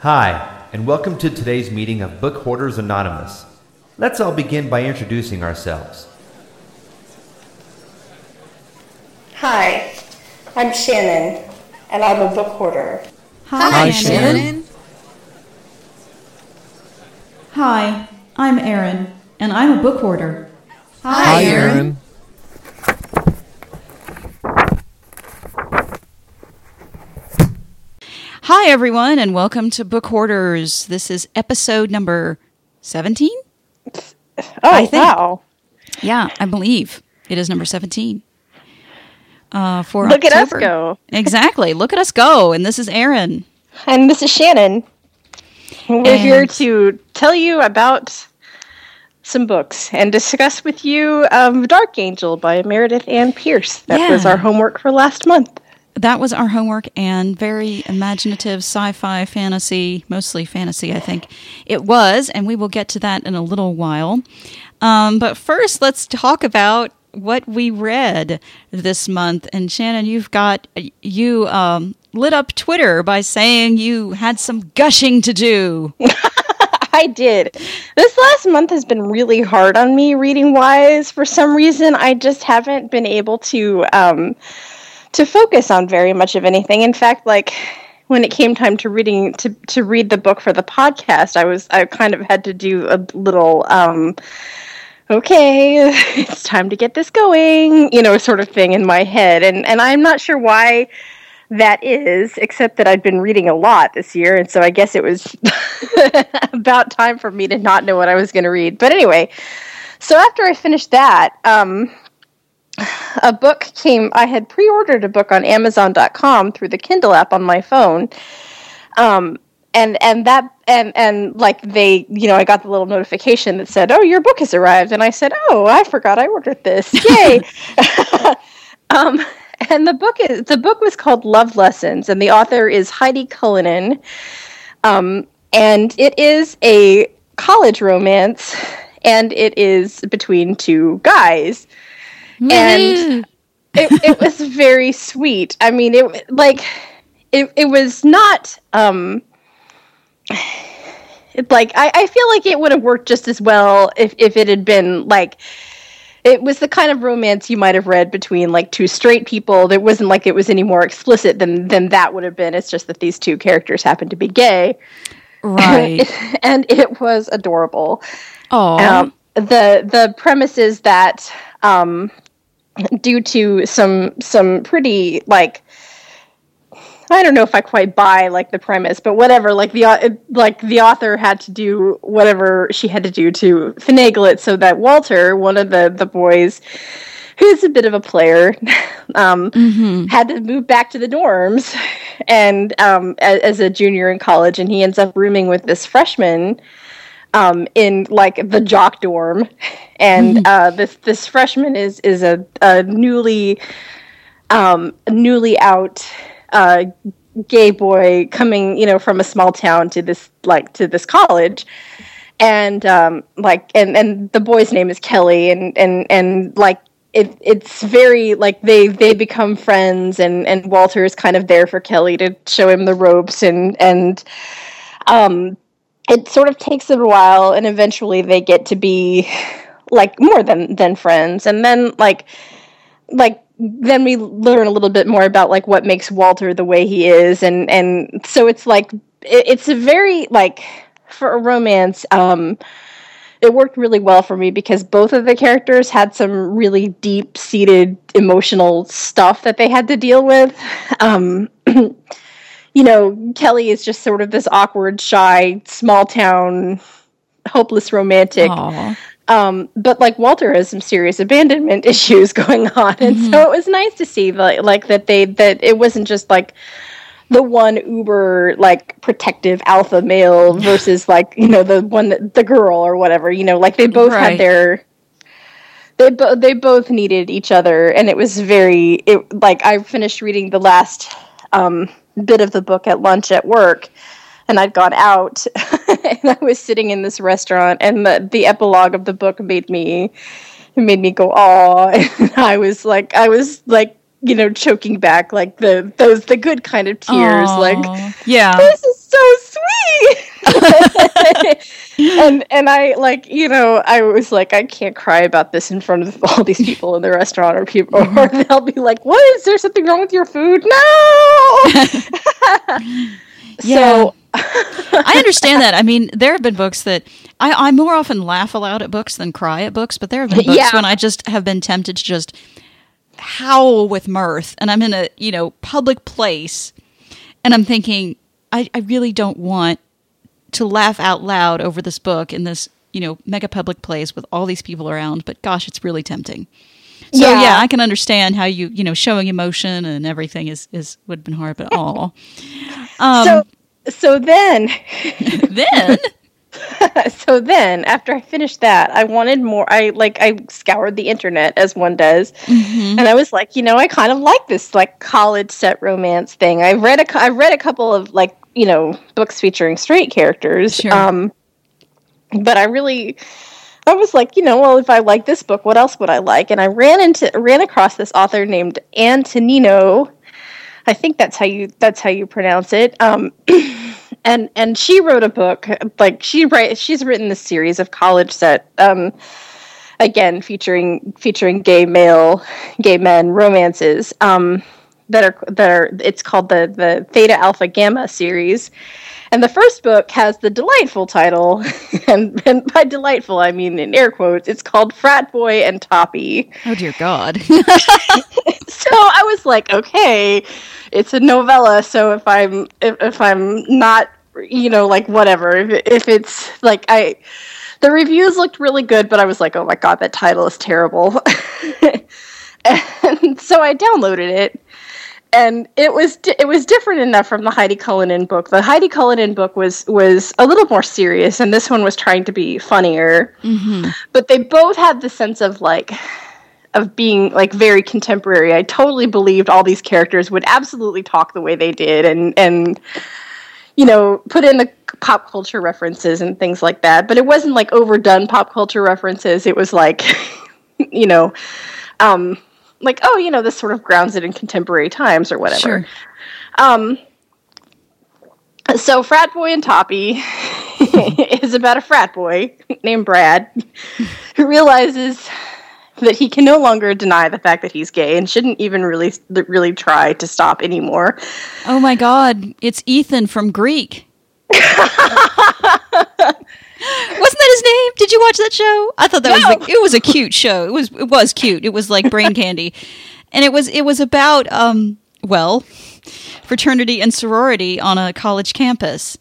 Hi, and welcome to today's meeting of Book Hoarders Anonymous. Let's all begin by introducing ourselves. Hi, I'm Shannon, and I'm a book hoarder. Hi, Hi, Shannon. Shannon. Hi, I'm Erin, and I'm a book hoarder. Hi, Aaron. Hi, everyone, and welcome to Book Hoarders. This is episode number 17? Oh, I think- wow. Yeah, I believe it is number 17. Uh, for Look at us go. Exactly. Look at us go. And this is Aaron. And this is Shannon. We're And- here to tell you about some books and discuss with you um, Darkangel by Meredith Ann Pierce. That was our homework for last month. That was our homework and very imaginative sci fi fantasy, mostly fantasy, I think it was. And we will get to that in a little while. Um, but first, let's talk about what we read this month. And Shannon, you've got, you um, lit up Twitter by saying you had some gushing to do. I did. This last month has been really hard on me reading wise. For some reason, I just haven't been able to um, to focus on very much of anything. In fact, like when it came time to reading to to read the book for the podcast, I was I kind of had to do a little um, okay, it's time to get this going, you know, sort of thing in my head. And and I'm not sure why that is, except that I'd been reading a lot this year, and so I guess it was about time for me to not know what I was going to read. But anyway, so after I finished that, um, a book came. I had pre-ordered a book on Amazon.com through the Kindle app on my phone. Um, and and that and and like they you know I got the little notification that said oh your book has arrived and I said oh I forgot I ordered this yay um and the book is the book was called Love Lessons and the author is Heidi Cullinan um and it is a college romance and it is between two guys and it, it was very sweet. I mean, it like it it was not um it, like I, I feel like it would have worked just as well if if it had been like it was the kind of romance you might have read between like two straight people. It wasn't like it was any more explicit than than that would have been. It's just that these two characters happened to be gay, Right. and it was adorable. Oh, Um, the the premise is that um, due to some some pretty like I don't know if I quite buy like the premise, but whatever. Like the like the author had to do whatever she had to do to finagle it so that Walter, one of the the boys, who's a bit of a player, um, had to move back to the dorms, and um, as, as a junior in college, and he ends up rooming with this freshman um, in like the jock dorm, and uh, this this freshman is is a, a newly um, newly out uh, gay boy coming, you know, from a small town to this like to this college, and um, like and and the boy's name is Kelly, and and and like. It, it's very like they they become friends. And and Walter is kind of there for Kelly to show him the ropes and and um it sort of takes a while and eventually they get to be like more than than friends. And then like like then we learn a little bit more about like what makes Walter the way he is. And and so it's like it, it's a very like for a romance um it worked really well for me because both of the characters had some really deep seated emotional stuff that they had to deal with. Um you know, Kelly is just sort of this awkward, shy, small town, hopeless romantic. Um, but like Walter has some serious abandonment issues going on, and so it was nice to see like like that they that it wasn't just like the one uber like protective alpha male versus like you know the one that the girl or whatever you know like they both Right. had their they bo- they both needed each other and it was very it like I finished reading the last um, bit of the book at lunch at work and I'd gone out and I was sitting in this restaurant and the, the epilogue of the book made me it made me go oh and I was like I was like you know choking back like the those the good kind of tears like yeah. this is so sweet and and I like you know I was like I can't cry about this in front of all these people in the restaurant or people or mm-hmm. they'll be like what? Is there something wrong with your food? No! So I understand that. I mean, there have been books that I, I more often laugh aloud at books than cry at books, but there have been books Yeah. when I just have been tempted to just howl with mirth, and I'm in a you know public place, and I'm thinking, I, I really don't want to laugh out loud over this book in this you know mega public place with all these people around, but gosh, it's really tempting. So Yeah. yeah, I can understand how you you know showing emotion and everything is is would have been hard, but all. Um, so so then then so then after i finished that i wanted more i like i scoured the internet as one does and i was like you know i kind of like this like college set romance thing i've read a i've read a couple of like you know books featuring straight characters Sure. um but i really i was like you know well if i like this book what else would i like and i ran into ran across this author named Anne Tenino I think that's how you that's how you pronounce it. Um, and and she wrote a book like she write she's written this series of college set um, again featuring featuring gay male gay men romances um, that are that are it's called the the Theta Alpha Gamma series. And the first book has the delightful title, and, and by delightful I mean in air quotes. It's called Frat Boy and Toppy. oh dear God. so I was like, okay, it's a novella. So if I'm if, if I'm not, you know, like whatever, if, if it's like I, the reviews looked really good, but I was like, oh my god, that title is terrible. and so I downloaded it. And it was it was different enough from the Heidi Cullinan book. The Heidi Cullinan book was was a little more serious, and this one was trying to be funnier. But they both had the sense of like of being like very contemporary. I totally believed all these characters would absolutely talk the way they did and and you know, put in the pop culture references and things like that. But it wasn't like overdone pop culture references. It was like you know, um like oh, you know, this sort of grounds it in contemporary times or whatever. Sure. Um so Frat Boy and Toppy is about a frat boy named Brad who realizes that he can no longer deny the fact that he's gay and shouldn't even really really try to stop anymore. Oh my God, it's Ethan from Greek. Wasn't that his name? Did you watch that show? I thought that was like, it was a cute show. It was it was cute. It was like brain candy, and it was it was about um well fraternity and sorority on a college campus.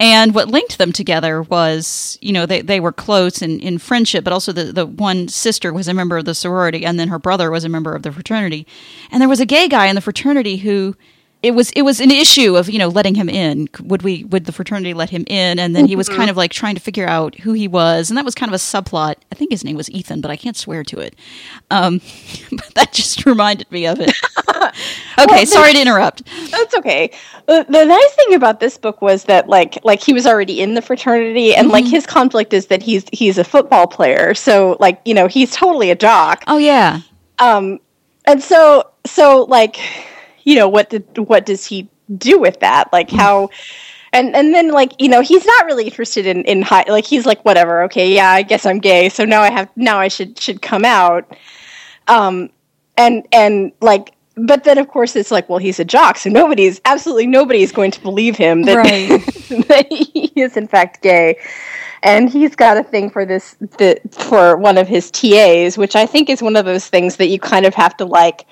And what linked them together was, you know, they, they were close in, in friendship, but also the, the one sister was a member of the sorority, and then her brother was a member of the fraternity. And there was a gay guy in the fraternity who it was it was an issue of you know letting him in. Would we would the fraternity let him in? And then he was kind of like trying to figure out who he was. And that was kind of a subplot. I think his name was ethan but i can't swear to it. Um, but that just reminded me of it. Okay sorry to interrupt. That's okay. The, the nice thing about this book was that like like he was already in the fraternity and like his conflict is that he's he's a football player. So like, you know, he's totally a jock. oh yeah. Um and so so like you know, what did what does he do with that? Like how and and then like you know he's not really interested in in high like he's like whatever okay yeah I guess I'm gay so now I have now I should should come out um and and like but then of course it's like well he's a jock so nobody's absolutely nobody's going to believe him that, Right. that he is in fact gay and he's got a thing for this the, for one of his TAs which I think is one of those things that you kind of have to like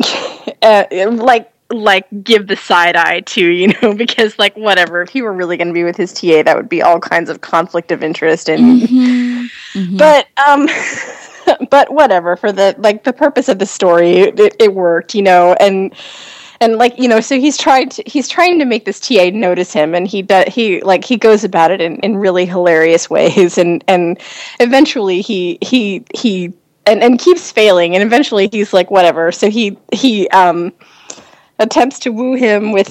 uh, like like give the side eye to you know because like whatever. If he were really going to be with his ta that would be all kinds of conflict of interest and but um but whatever for the like the purpose of the story it, it worked you know and and like you know so he's trying to, he's trying to make this ta notice him and he does he like he goes about it in, in really hilarious ways and and eventually he he he and, and keeps failing and eventually he's like whatever so he he um attempts to woo him with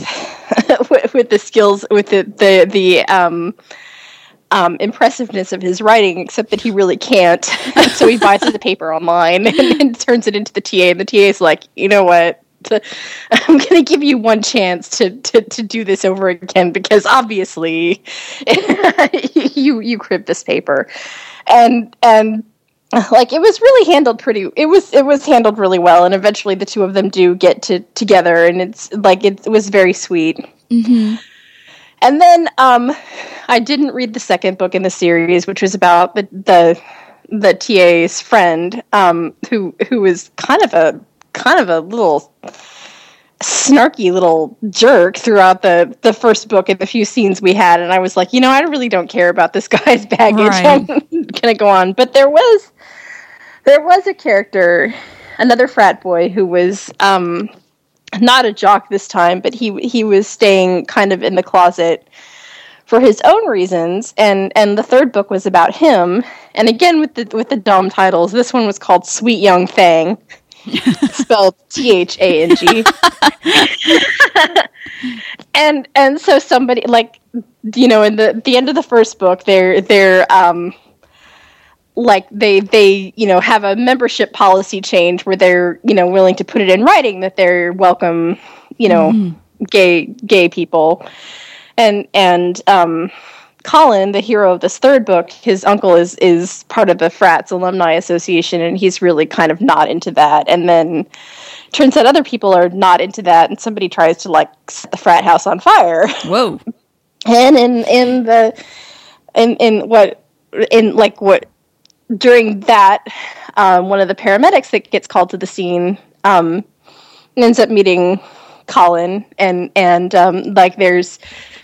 with, the skills with the the the um um, impressiveness of his writing, except that he really can't. so he buys the paper online and, and turns it into the TA, and the TA is like, you know what? I'm going to give you one chance to, to, to do this over again because obviously you you cribbed this paper, and and like it was really handled pretty. It was it was handled really well, and eventually the two of them do get to together, and it's like it, it was very sweet. Mm-hmm. And then um, I didn't read the second book in the series, which was about the the the TA's friend, um, who who was kind of a kind of a little snarky little jerk throughout the the first book and the few scenes we had and I was like, you know, I really don't care about this guy's baggage. Right. I'm gonna go on. But there was there was a character, another frat boy who was um not a jock this time, but he he was staying kind of in the closet for his own reasons and and the third book was about him. And again with the with the dumb titles this one was called sweet young thang spelled t-h-a-n-g and and so somebody like you know in the the end of the first book they're they're um like they they you know have a membership policy change where they're you know willing to put it in writing that they're welcome you know gay gay people and and um Colin, the hero of this third book, his uncle is is part of the Frats Alumni Association, and he's really kind of not into that. And then turns out other people are not into that, and somebody tries to like set the frat house on fire. Whoa. And in in the in in what in like what during that um, one of the paramedics that gets called to the scene um, ends up meeting Colin and and um, like there's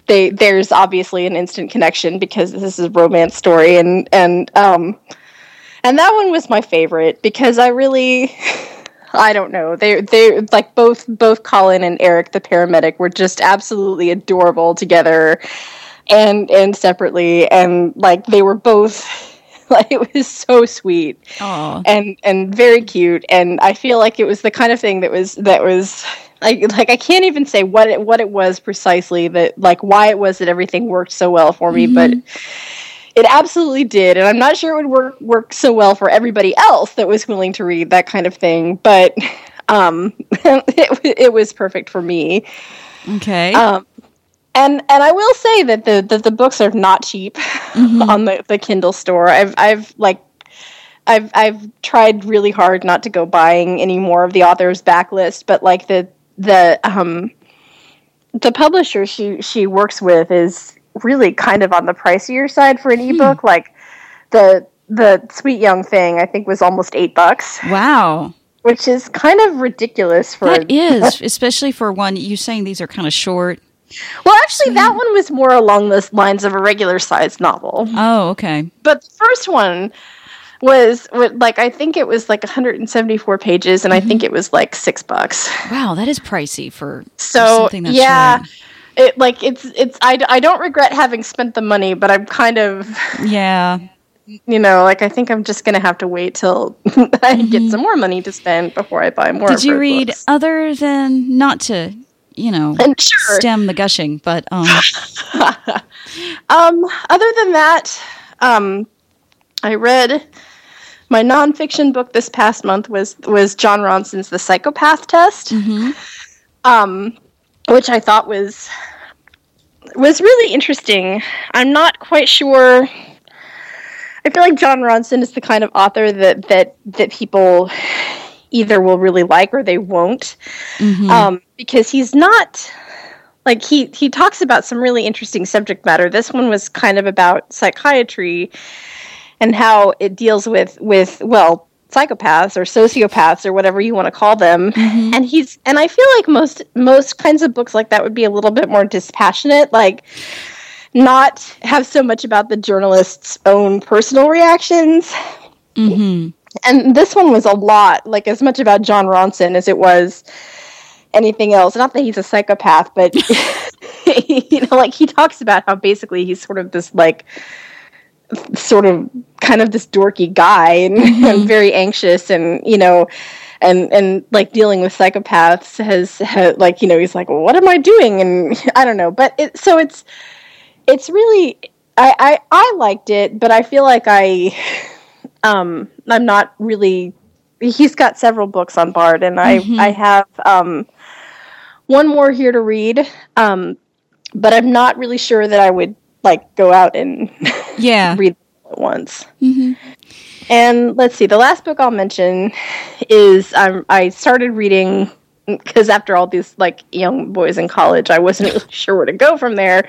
they there's obviously an instant connection because this is a romance story and and um and that one was my favorite because I really I don't know. They they like both both Colin and Eric the paramedic were just absolutely adorable together and and separately and like they were both like it was so sweet Aw. and and very cute and i feel like it was the kind of thing that was that was like like i can't even say what it what it was precisely that like why it was that everything worked so well for me but it absolutely did and i'm not sure it would work work so well for everybody else that was willing to read that kind of thing but um it, it was perfect for me Okay. um, and and I will say that the that the books are not cheap on the, the Kindle store. I've I've like I've I've tried really hard not to go buying any more of the author's backlist, but like the the um the publisher she she works with is really kind of on the pricier side for an ebook. Like the the Sweet Young Thing, I think was almost eight bucks, wow. which is kind of ridiculous for That is, especially for one, you saying these are kind of short. Well, actually, that hmm. one was more along the lines of a regular sized novel. Oh, okay. But the first one was like I think it was like 174 pages, and I think mm-hmm. it was like six bucks. Wow, that is pricey for, So something that's yeah, short. it like it's it's I, I don't regret having spent the money, but I'm kind of Yeah. you know like I think I'm just gonna have to wait till I get mm-hmm. some more money to spend before I buy more. Did you read books. other than not to, you know, sure, stem the gushing, but um, Um, other than that, um, I read my nonfiction book this past month was was Jon Ronson's The Psychopath Test, um, which I thought was was really interesting. I'm not quite sure. I feel like John Ronson is the kind of author that that that people either will really like or they won't, mm-hmm. um, because he's not like he he talks about some really interesting subject matter. This one was kind of about psychiatry and how it deals with with well psychopaths or sociopaths or whatever you want to call them. Mm-hmm. And he's and I feel like most most kinds of books like that would be a little bit more dispassionate, like not have so much about the journalist's own personal reactions. Mm-hmm. And this one was a lot like as much about Jon Ronson as it was anything else. Not that he's a psychopath, but you know, like he talks about how basically he's sort of this like sort of kind of this dorky guy and, and mm-hmm. very anxious and you know and and like dealing with psychopaths has, has like you know he's like what am i doing? And i don't know. But it so it's it's really I, I i liked it but i feel like i um i'm not really he's got several books on Bard, and I Mm-hmm. I have um, one more here to read. Um, but I'm not really sure that I would like go out and Yeah. read them at once. Mm-hmm. And let's see, the last book I'll mention is um, I started reading because after all these like young boys in college, I wasn't really sure where to go from there.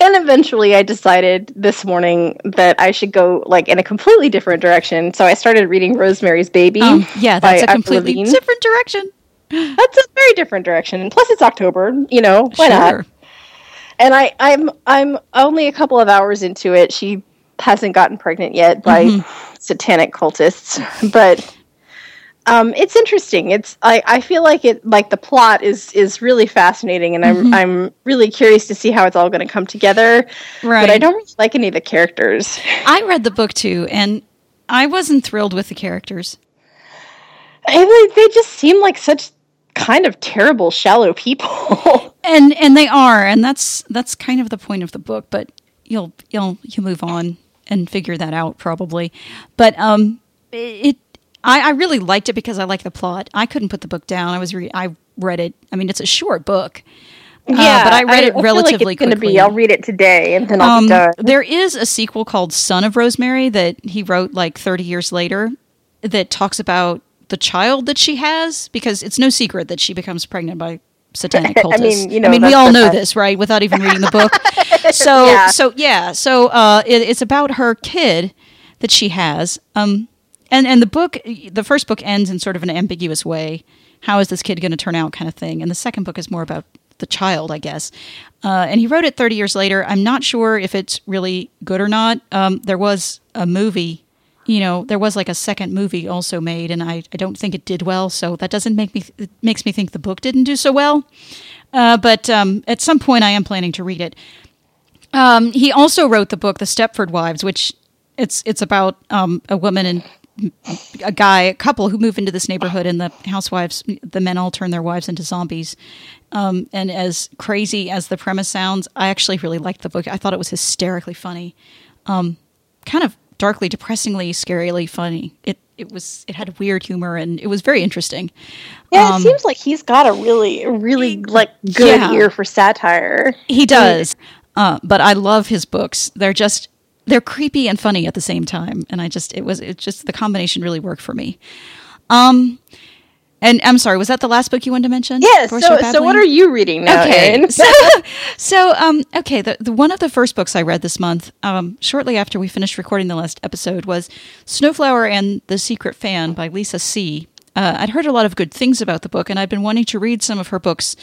And eventually, I decided this morning that I should go like in a completely different direction. So I started reading Rosemary's Baby. Um, yeah, that's a completely Levin. different direction. That's a very different direction. And plus, it's October. You know, why not? and I, I'm I'm only a couple of hours into it. She hasn't gotten pregnant yet by Mm-hmm. satanic cultists, but um, it's interesting. It's I, I feel like it like the plot is is really fascinating, and I'm Mm-hmm. I'm really curious to see how it's all going to come together. Right. But I don't really like any of the characters. I read the book too, and I wasn't thrilled with the characters. I, they just seem like such kind of terrible, shallow people. and and they are and that's that's kind of the point of the book but you'll you'll you move on and figure that out probably but um it I, I really liked it because I like the plot. I couldn't put the book down. I was re- I read it. I mean, it's a short book, Uh, but I read it feel relatively like it's gonna quickly. Be, I'll read it today, and then I'll Um, be done. there is a sequel called Son of Rosemary that he wrote like 30 years later that talks about the child that she has because it's no secret that she becomes pregnant by satanic I cultists. mean, you know, I mean we all know this, right? Without even reading the book. So, Yeah. so yeah, so uh, it, it's about her kid that she has. Um, and and the book, the first book ends in sort of an ambiguous way. How is this kid going to turn out, kind of thing. And the second book is more about the child, I guess. Uh, and he wrote it 30 years later. I'm not sure if it's really good or not. Um, there was a movie, you know, there was like a second movie also made, and I, I don't think it did well. So that doesn't make me, it makes me think the book didn't do so well. Uh, but um, at some point, I am planning to read it. Um, he also wrote the book The Stepford Wives, which it's it's about um, a woman and a guy, a couple who move into this neighborhood, and the housewives, the men all turn their wives into zombies. Um, and as crazy as the premise sounds, I actually really liked the book. I thought it was hysterically funny, um, kind of darkly, depressingly, scarily funny. It it was it had weird humor and it was very interesting. Yeah, Um, it seems like he's got a really, really like good Yeah. ear for satire. He does. Uh, but I love his books. They're just they're creepy and funny at the same time, and I just it was it just the combination really worked for me. Um, and I'm sorry, was that the last book you wanted to mention? Yeah. So, so what are you reading now, Okay, so, so um, okay, the, the one of the first books I read this month, um, shortly after we finished recording the last episode, was Snow Flower and the Secret Fan by Lisa See Uh, I'd heard a lot of good things about the book, and I'd been wanting to read some of her books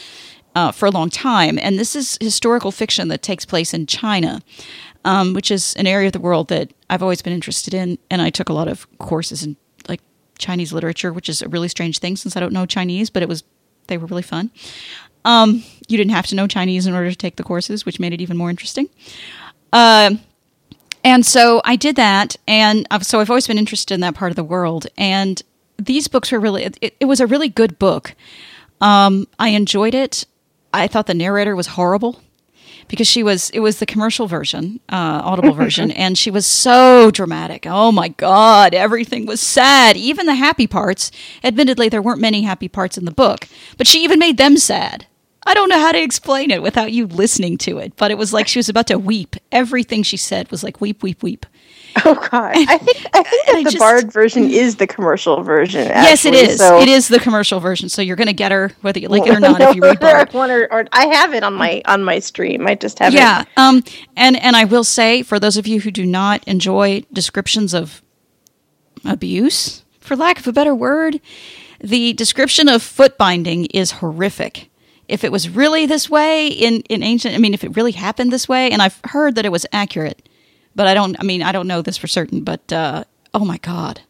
uh, for a long time. And this is historical fiction that takes place in China, um, which is an area of the world that I've always been interested in, and I took a lot of courses in like Chinese literature, which is a really strange thing since I don't know Chinese, but it was they were really fun. Um, you didn't have to know Chinese in order to take the courses, which made it even more interesting. Um, and so I did that, and so I've always been interested in that part of the world. And these books were really, it, it was a really good book. Um, I enjoyed it. I thought the narrator was horrible because she was it was the commercial version uh, audible version and she was so dramatic. Oh my god everything was sad. Even the happy parts admittedly there weren't many happy parts in the book but she even made them sad. I don't know how to explain it without you listening to it but it was like she was about to weep. Everything she said was like weep weep weep Oh God, I think I think And I that the just- Bard version is the commercial version. yes it is. So. It is the commercial version so you're gonna get her whether you like it or not if you read Bard. want or, or I have it on my on my stream. I just haven't. Yeah. Um, and, and I will say, for those of you who do not enjoy descriptions of abuse, for lack of a better word, the description of foot binding is horrific. If it was really this way in, in ancient, I mean, if it really happened this way, and I've heard that it was accurate, but I don't, I mean, I don't know this for certain, but uh, oh my God.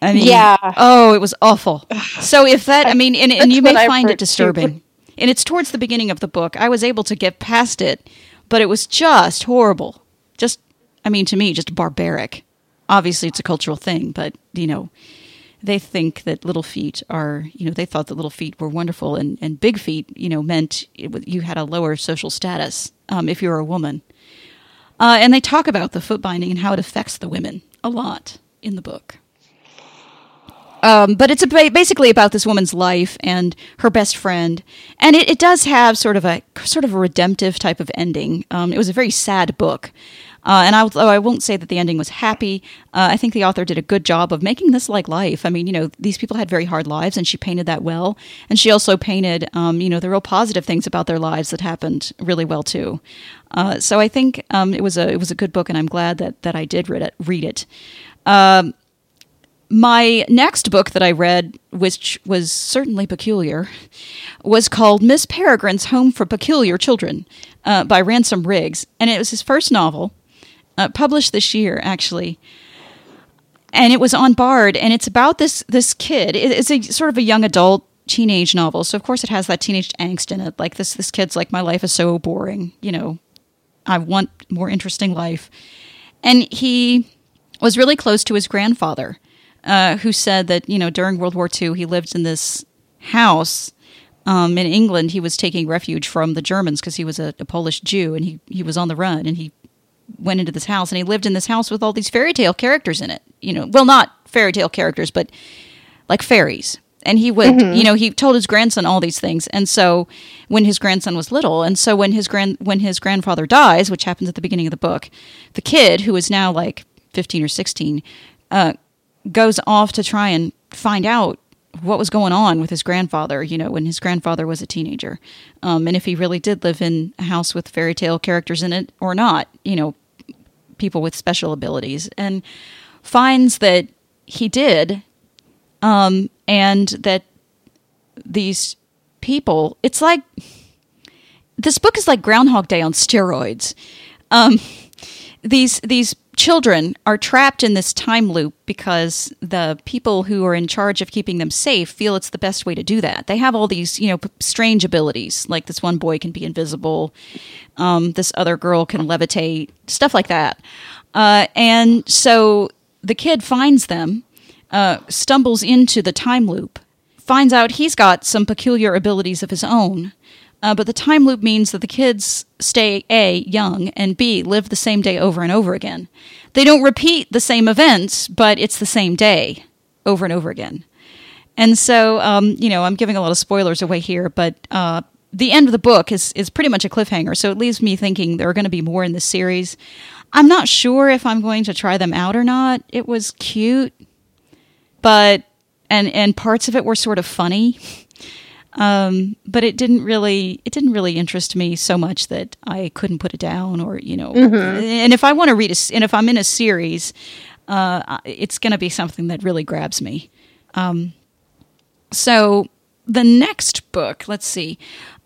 I mean, Yeah. Oh, it was awful. So if that, I mean, and, and you may find it too. disturbing. And it's towards the beginning of the book. I was able to get past it, but it was just horrible. Just, I mean, to me, just barbaric. Obviously, it's a cultural thing, but, you know, they think that little feet are, you know, they thought that little feet were wonderful, and, and big feet, you know, meant it, you had a lower social status um, if you were a woman. Uh, and they talk about the foot binding and how it affects the women a lot in the book. Um, but it's a, basically about this woman's life and her best friend, and it, it does have sort of a sort of a redemptive type of ending. Um, it was a very sad book, uh, and although I won't say that the ending was happy, uh, I think the author did a good job of making this like life. I mean, you know, these people had very hard lives, and she painted that well. And she also painted, um, you know, the real positive things about their lives that happened really well too. Uh, so I think um, it was a it was a good book, and I'm glad that that I did read it. Read it. Um, my next book that I read, which was certainly peculiar, was called Miss Peregrine's Home for Peculiar Children uh, by Ransom Riggs. And it was his first novel uh, published this year, actually. And it was on Bard, and it's about this this kid. It's a sort of a young adult teenage novel, so of course it has that teenage angst in it. Like this, this kid's like, my life is so boring. You know, I want more interesting life. And he was really close to his grandfather, uh, who said that you know during World War II he lived in this house um, in England. He was taking refuge from the Germans because he was a, a, Polish Jew and he he was on the run and he went into this house and he lived in this house with all these fairy tale characters in it. You know, well, not fairy tale characters, but like fairies. And he would, mm-hmm. you know, he told his grandson all these things. And so when his grandson was little, and so when his grand when his grandfather dies, which happens at the beginning of the book, the kid who is now like fifteen or sixteen, uh, goes off to try and find out what was going on with his grandfather, you know, when his grandfather was a teenager, um, and if he really did live in a house with fairy tale characters in it or not, you know, people with special abilities, and finds that he did, um, and that these people, it's like this book is like Groundhog Day on steroids. Um, these these children are trapped in this time loop because the people who are in charge of keeping them safe feel it's the best way to do that. They have all these, you know, strange abilities. Like this one boy can be invisible, um, this other girl can levitate, stuff like that. Uh, and so the kid finds them, uh, stumbles into the time loop, finds out he's got some peculiar abilities of his own uh, but the time loop means that the kids stay A, young, and B, live the same day over and over again. They don't repeat the same events, but it's the same day over and over again. And so, um, you know, I'm giving a lot of spoilers away here, but uh, the end of the book is, is pretty much a cliffhanger. So it leaves me thinking there are going to be more in this series. I'm not sure if I'm going to try them out or not. It was cute, but and and parts of it were sort of funny. Um, but it didn't really it didn't really interest me so much that I couldn't put it down or you know. Mm-hmm. and if I want to read a and if I'm in a series uh, it's going to be something that really grabs me. Um, so the next book let's see.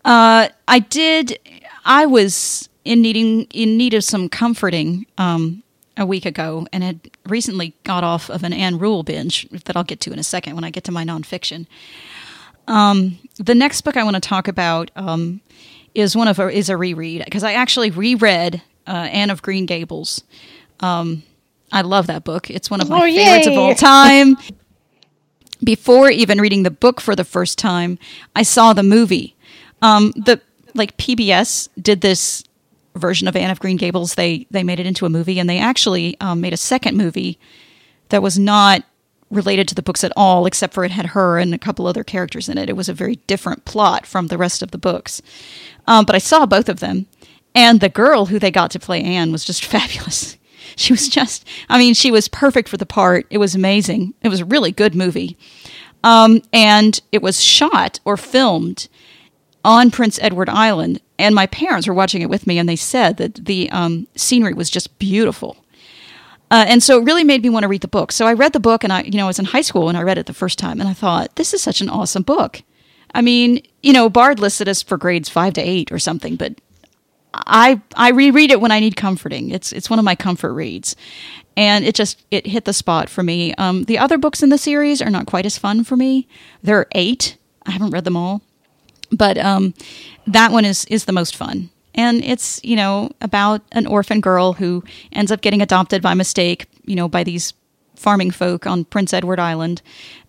Uh, I did I was in needing in need of some comforting um, a week ago and had recently got off of an Ann Rule binge that I'll get to in a second when I get to my nonfiction um, the next book I want to talk about um, is one of a, is a reread because I actually reread uh, Anne of Green Gables. Um, I love that book. It's one of my oh, favorites of all time. Before even reading the book for the first time, I saw the movie. Um, the like PBS did this version of Anne of Green Gables. They they made it into a movie, and they actually um, made a second movie that was not related to the books at all, except for it had her and a couple other characters in it. It was a very different plot from the rest of the books. Um, but I saw both of them, and the girl who they got to play Anne was just fabulous. She was just, I mean, she was perfect for the part. It was amazing. It was a really good movie. Um, and it was shot or filmed on Prince Edward Island. And my parents were watching it with me, and they said that the um, scenery was just beautiful. Uh, and so it really made me want to read the book. So I read the book, and I, you know, I was in high school when I read it the first time, and I thought, this is such an awesome book. I mean, you know, Bard listed us for grades five to eight or something, but I I reread it when I need comforting. It's it's one of my comfort reads, and it just it hit the spot for me. Um, the other books in the series are not quite as fun for me. There are eight. I haven't read them all, but um, that one is is the most fun and it's you know about an orphan girl who ends up getting adopted by mistake you know by these farming folk on prince edward island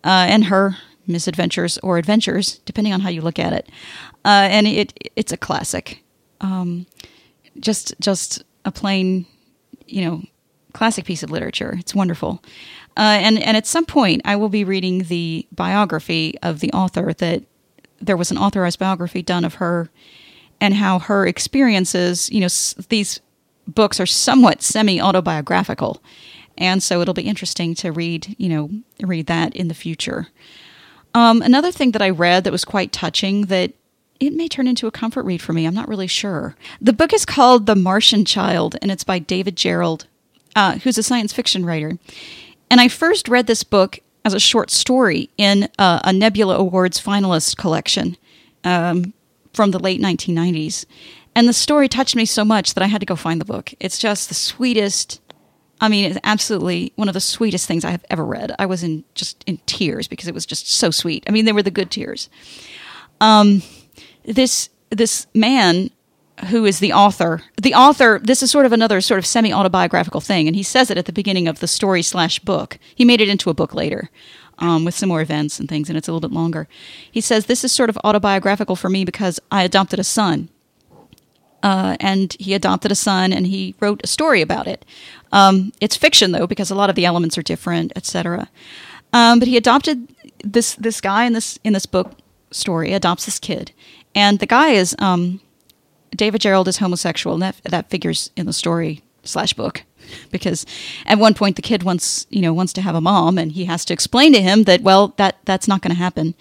uh, and her misadventures or adventures depending on how you look at it. Uh, and it it's a classic. Um, just just a plain you know classic piece of literature. It's wonderful. Uh, and and at some point, I will be reading the biography of the author. That there was an authorized biography done of her, and how her experiences. You know, s- these books are somewhat semi autobiographical, and so it'll be interesting to read. You know, read that in the future. Um, another thing that I read that was quite touching that it may turn into a comfort read for me. I'm not really sure. The book is called The Martian Child, and it's by David Gerrold, uh, who's a science fiction writer. And I first read this book as a short story in uh, a Nebula Awards finalist collection um, from the late 1990s. And the story touched me so much that I had to go find the book. It's just the sweetest. I mean, it's absolutely one of the sweetest things I have ever read. I was in just in tears because it was just so sweet. I mean, they were the good tears. Um, this this man who is the author. The author this is sort of another sort of semi autobiographical thing and he says it at the beginning of the story slash book. He made it into a book later um, with some more events and things and it's a little bit longer. He says this is sort of autobiographical for me because i adopted a son. Uh, and he adopted a son and he wrote a story about it. Um, it's fiction though because a lot of the elements are different etc um, but he adopted this this guy in this in this book story adopts this kid. And the guy is um, David Gerrold is homosexual, and that that figures in the story slash book because at one point the kid wants you know wants to have a mom, and he has to explain to him that well that that's not going to happen.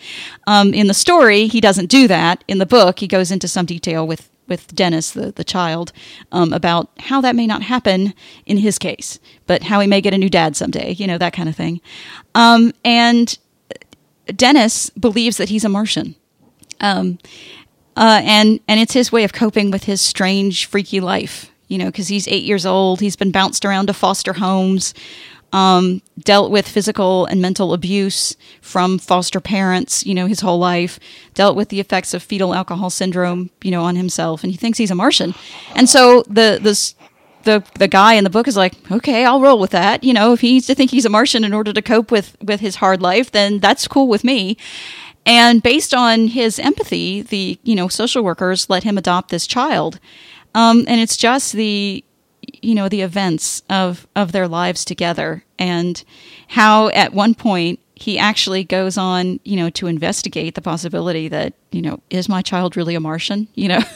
Um, in the story, he doesn't do that. In the book, he goes into some detail with with Dennis, the the child, um, about how that may not happen in his case, but how he may get a new dad someday, you know that kind of thing. Um, and Dennis believes that he's a Martian. Uh, and and it's his way of coping with his strange, freaky life. You know, because he's eight years old, he's been bounced around to foster homes, um, dealt with physical and mental abuse from foster parents. You know, his whole life, dealt with the effects of fetal alcohol syndrome. You know, on himself, and he thinks he's a Martian. And so the this the the guy in the book is like, okay, I'll roll with that. You know, if he needs to think he's a Martian in order to cope with with his hard life, then that's cool with me. And based on his empathy, the you know social workers let him adopt this child, um, and it's just the you know the events of of their lives together and how at one point he actually goes on you know to investigate the possibility that you know is my child really a Martian you know.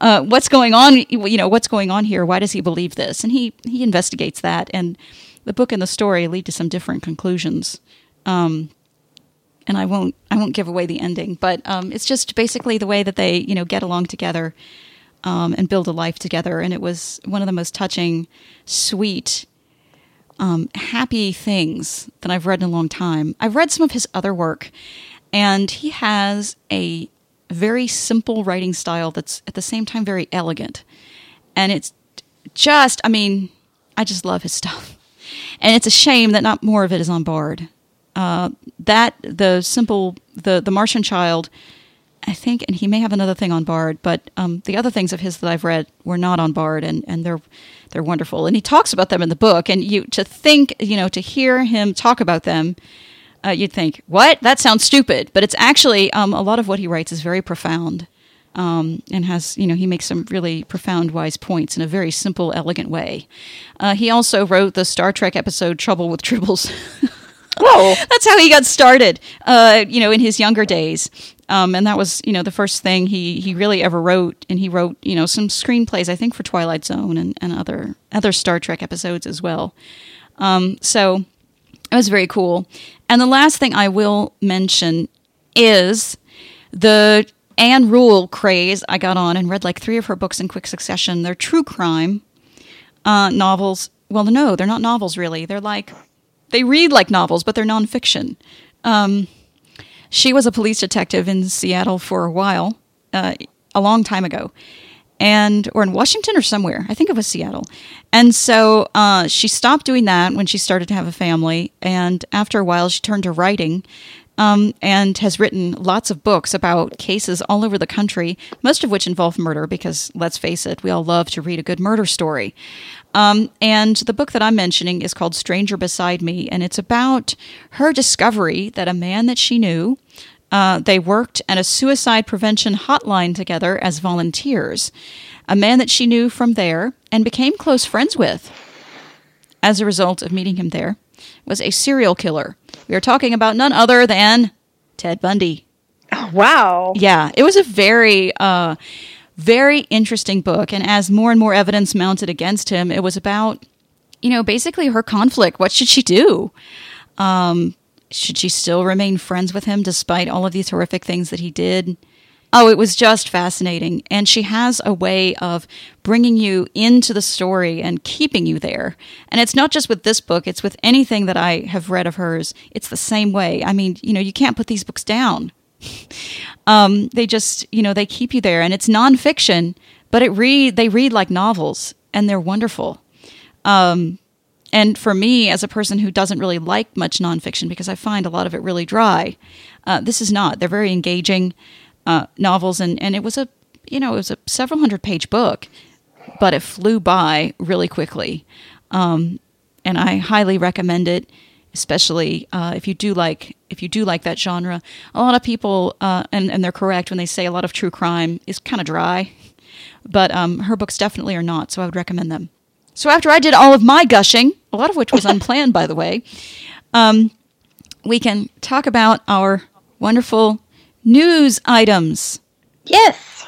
Uh, what's going on? You know, what's going on here? Why does he believe this? And he he investigates that, and the book and the story lead to some different conclusions. Um, and I won't I won't give away the ending, but um, it's just basically the way that they you know get along together um, and build a life together. And it was one of the most touching, sweet, um, happy things that I've read in a long time. I've read some of his other work, and he has a very simple writing style that's at the same time very elegant, and it's just I mean I just love his stuff. And it's a shame that not more of it is on Bard uh, that the simple the the Martian Child, I think, and he may have another thing on Bard, but um, the other things of his that I've read were not on Bard, and and they're they're wonderful, and he talks about them in the book, and you to think you know to hear him talk about them. Uh, you'd think, what? That sounds stupid. But it's actually, um, a lot of what he writes is very profound um, and has, you know, he makes some really profound, wise points in a very simple, elegant way. Uh, he also wrote the Star Trek episode Trouble with Tribbles. Whoa. That's how he got started, uh, you know, in his younger days. Um, and that was, you know, the first thing he, he really ever wrote. And he wrote, you know, some screenplays, I think, for Twilight Zone and, and other other Star Trek episodes as well. Um, so it was very cool. And the last thing I will mention is the Ann Rule craze I got on and read like three of her books in quick succession. They're true crime uh, novels. Well, no, they're not novels really. They're like they read like novels, but they're nonfiction. Um, she was a police detective in Seattle for a while, uh, a long time ago, and or in Washington or somewhere. I think it was Seattle. And so uh, she stopped doing that when she started to have a family, and after a while, she turned to writing. Um, and has written lots of books about cases all over the country, most of which involve murder, because let's face it, we all love to read a good murder story. Um, and the book that I'm mentioning is called Stranger Beside Me, and it's about her discovery that a man that she knew, uh, they worked at a suicide prevention hotline together as volunteers. A man that she knew from there and became close friends with as a result of meeting him there. was a serial killer. We are talking about none other than Ted Bundy. Wow. Yeah, it was a very, uh, very interesting book. And as more and more evidence mounted against him, it was about, you know, basically her conflict. What should she do? Um, should she still remain friends with him despite all of these horrific things that he did? Oh, it was just fascinating. And she has a way of bringing you into the story and keeping you there. And it's not just with this book, it's with anything that I have read of hers. It's the same way. I mean, you know, you can't put these books down. Um, they just, you know, they keep you there. And it's nonfiction, but it read they read like novels and they're wonderful. Um, and for me, as a person who doesn't really like much nonfiction because I find a lot of it really dry, uh, this is not. They're very engaging uh, novels, and, and it was a you know it was a several hundred page book, but it flew by really quickly, um, and I highly recommend it, especially uh, if you do like if you do like that genre. A lot of people, uh, and and they're correct when they say a lot of true crime is kind of dry, but um, her books definitely are not. So I would recommend them. So after I did all of my gushing, a lot of which was unplanned, by the way, um, we can talk about our wonderful news items. Yes.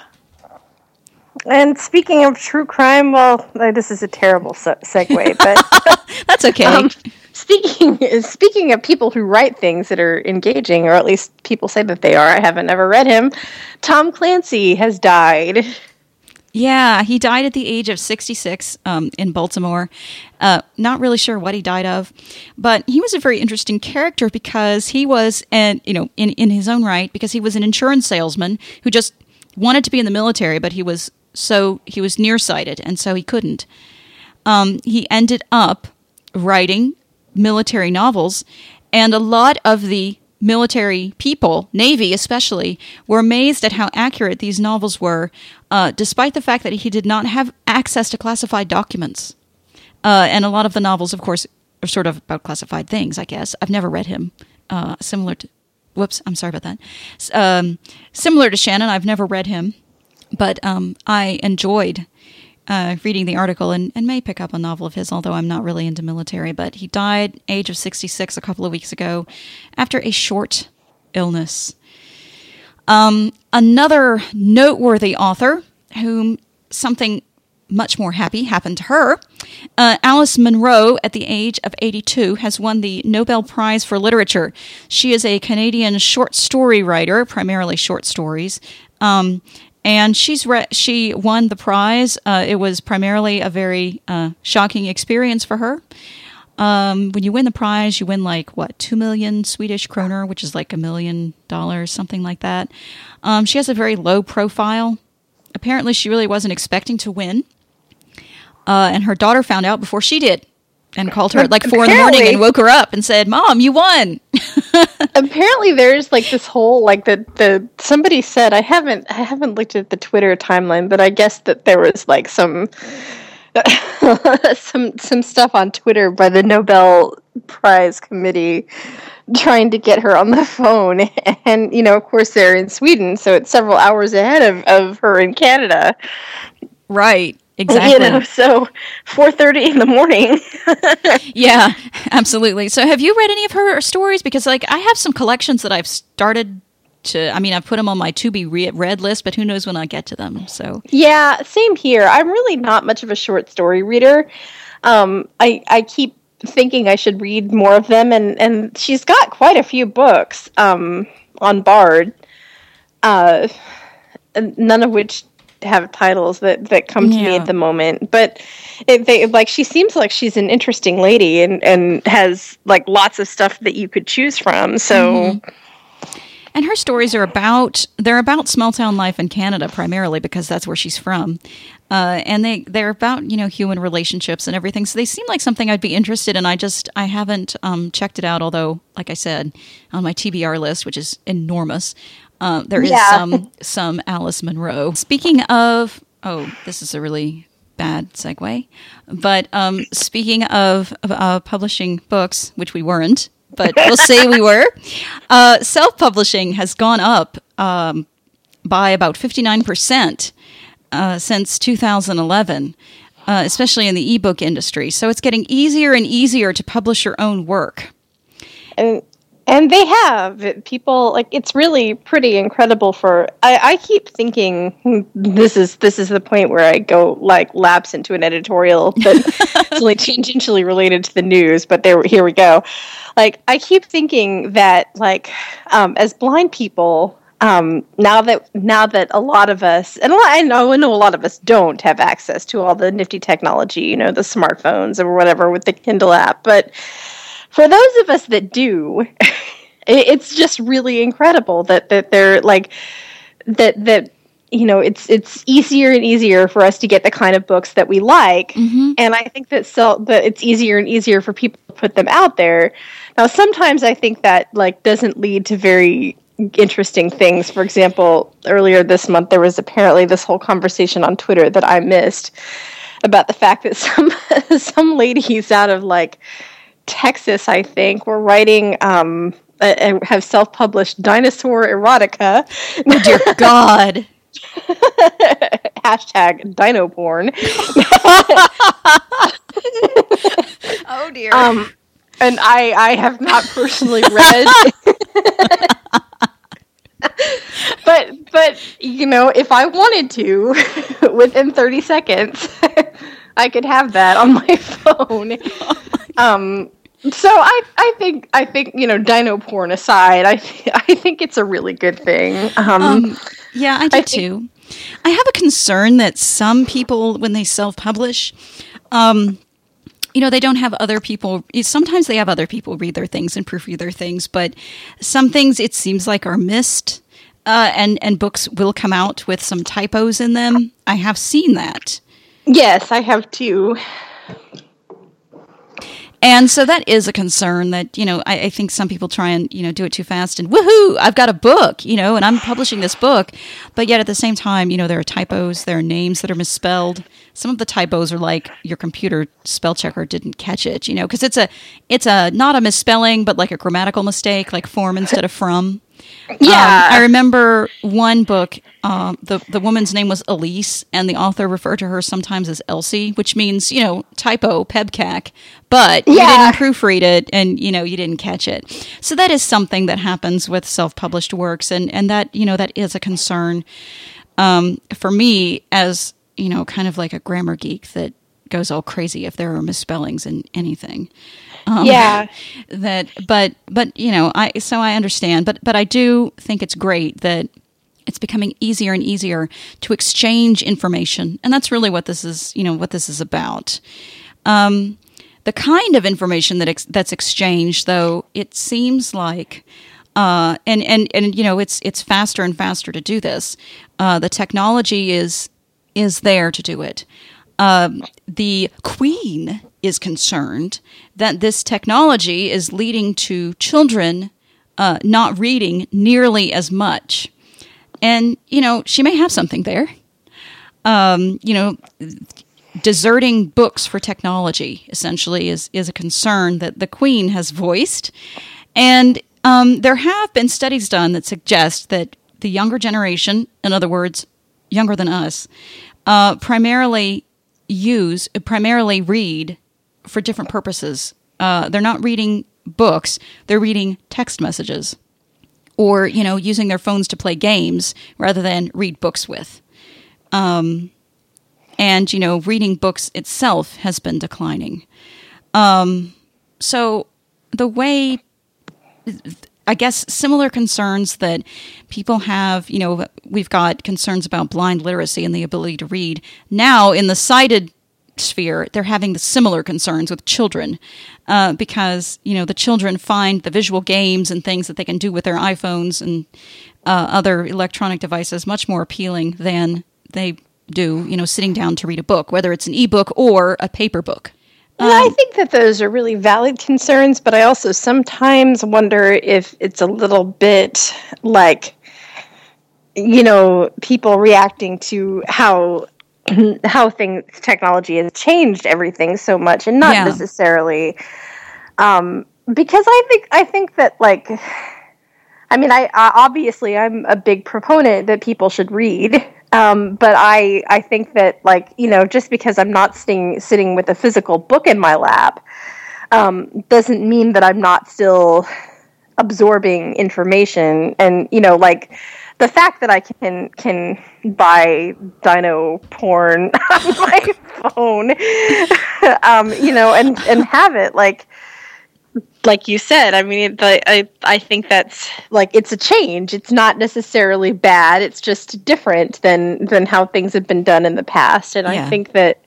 And speaking of true crime, well, this is a terrible se- segue, but That's okay. um, speaking speaking of people who write things that are engaging, or at least people say that they are. I haven't ever read him. Tom Clancy has died. yeah, he died at the age of 66 um, in Baltimore. Uh, not really sure what he died of, but he was a very interesting character because he was, an, you know, in, in his own right, because he was an insurance salesman who just wanted to be in the military, but he was so he was nearsighted, and so he couldn't. Um, he ended up writing military novels, and a lot of the military people, Navy especially, were amazed at how accurate these novels were, uh, despite the fact that he did not have access to classified documents. Uh, and a lot of the novels, of course, are sort of about classified things, I guess. I've never read him. Uh, similar to, whoops, I'm sorry about that. Um, similar to Shannon, I've never read him, but um, I enjoyed uh, reading the article and, and may pick up a novel of his, although I'm not really into military. But he died age of 66 a couple of weeks ago after a short illness. Um, another noteworthy author whom something much more happy happened to her. Uh, Alice Munro, at the age of 82, has won the Nobel Prize for Literature. She is a Canadian short story writer, primarily short stories. Um, and she's re- she won the prize. Uh, it was primarily a very uh, shocking experience for her. Um, when you win the prize, you win like what two million Swedish kroner, which is like a million dollars, something like that. Um, she has a very low profile. Apparently, she really wasn't expecting to win, uh, and her daughter found out before she did, and called her at like four in the morning and woke her up and said, "Mom, you won." Apparently, there's like this whole like the the somebody said I haven't I haven't looked at the Twitter timeline, but I guess that there was like some some some stuff on Twitter by the Nobel Prize committee trying to get her on the phone and you know of course they're in Sweden so it's several hours ahead of, of her in Canada right. Exactly. you know so 4:30 in the morning Yeah, absolutely. So, have you read any of her stories? Because, like, I have some collections that I've started to. I mean, I've put them on my to be read list, but who knows when I get to them? So, Yeah, same here. I'm really not much of a short story reader. Um, I I keep thinking I should read more of them, and and she's got quite a few books um, on Bard. Uh, none of which have titles that that come to me at the moment, but it, they like she seems like she's an interesting lady and and has like lots of stuff that you could choose from. So. and her stories are about they're about small town life in Canada primarily because that's where she's from, uh, and they they're about you know human relationships and everything. So they seem like something I'd be interested in. I just I haven't um, checked it out. Although, like I said, on my TBR list, which is enormous, uh, there is Yeah. some some Alice Munro. Speaking of, oh, this is a really bad segue, but um, speaking of uh, publishing books, which we weren't, but we'll say we were, uh, self publishing has gone up um, by about fifty nine percent uh, since two thousand eleven. uh, especially in the ebook industry. So it's getting easier and easier to publish your own work. And and they have people like it's really pretty incredible for I, I keep thinking hmm, this is this is the point where I go like lapse into an editorial that's only tangentially related to the news, but there here we go. Like I keep thinking that like um, as blind people, um, now that now that a lot of us and a lot, I know I know a lot of us don't have access to all the nifty technology, you know, the smartphones or whatever with the Kindle app, but for those of us that do, it's just really incredible that that they're like that that you know it's it's easier and easier for us to get the kind of books that we like. Mm-hmm. and i think that so that it's easier and easier for people to put them out there. Now sometimes i think that like doesn't lead to very interesting things. For example earlier this month there was apparently this whole conversation on twitter that i missed about the fact that some some ladies out of like Texas, I think, were writing um, uh, have self-published dinosaur erotica. Oh dear God. Hashtag dino porn. oh dear. Um, and I I have not personally read. but but you know, if I wanted to, within thirty seconds, I could have that on my phone. Oh my um, so I, I think I think you know dino porn aside, I I think it's a really good thing. Um, um, yeah, I do I too. I have a concern that some people, when they self-publish, um, you know, they don't have other people. Sometimes they have other people read their things and proofread their things, but some things it seems like are missed, uh, and and books will come out with some typos in them. I have seen that. Yes, I have too. And so that is a concern that, you know, I, I, think some people try and, you know, do it too fast and woohoo, I've got a book, you know, and I'm publishing this book. But yet at the same time, you know, there are typos, there are names that are misspelled. Some of the typos are like your computer spell checker didn't catch it, you know, because it's a, it's a, not a misspelling, but like a grammatical mistake, like form instead of from. Yeah. Um, I remember one book, uh, the, the woman's name was Elise, and the author referred to her sometimes as Elsie, which means, you know, typo, PEBCAK, but yeah. you didn't proofread it and, you know, you didn't catch it. So that is something that happens with self published works, and, and that, you know, that is a concern um, for me as, you know, kind of like a grammar geek that goes all crazy if there are misspellings in anything. Um, yeah. That, but, but you know, I so I understand, but but I do think it's great that it's becoming easier and easier to exchange information, and that's really what this is. You know, what this is about. Um, the kind of information that ex- that's exchanged, though, it seems like. Uh, and and and you know it's it's faster and faster to do this. Uh, the technology is is there to do it. Um, the Queen is concerned that this technology is leading to children uh, not reading nearly as much. And, you know, she may have something there. Um, you know, deserting books for technology essentially is, is a concern that the Queen has voiced. And um, there have been studies done that suggest that the younger generation, in other words, younger than us, uh, primarily use, primarily read for different purposes. Uh, they're not reading books; they're reading text messages, or you know, using their phones to play games rather than read books with. Um, and you know, reading books itself has been declining. Um, so the way I guess similar concerns that people have, you know, we've got concerns about blind literacy and the ability to read. Now, in the sighted sphere, they're having the similar concerns with children uh, because, you know, the children find the visual games and things that they can do with their iPhones and uh, other electronic devices much more appealing than they do, you know, sitting down to read a book, whether it's an ebook or a paper book. Um, I think that those are really valid concerns, but I also sometimes wonder if it's a little bit like, you know, people reacting to how how things technology has changed everything so much, and not yeah. necessarily um, because I think I think that like. I mean, I, I obviously I'm a big proponent that people should read, Um, but I I think that like you know just because I'm not sitting sitting with a physical book in my lap um, doesn't mean that I'm not still absorbing information and you know like the fact that I can can buy dino porn on my phone, um, you know, and and have it like like you said. I mean, the, I I think that's like it's a change. It's not necessarily bad. It's just different than than how things have been done in the past. And Yeah. I think that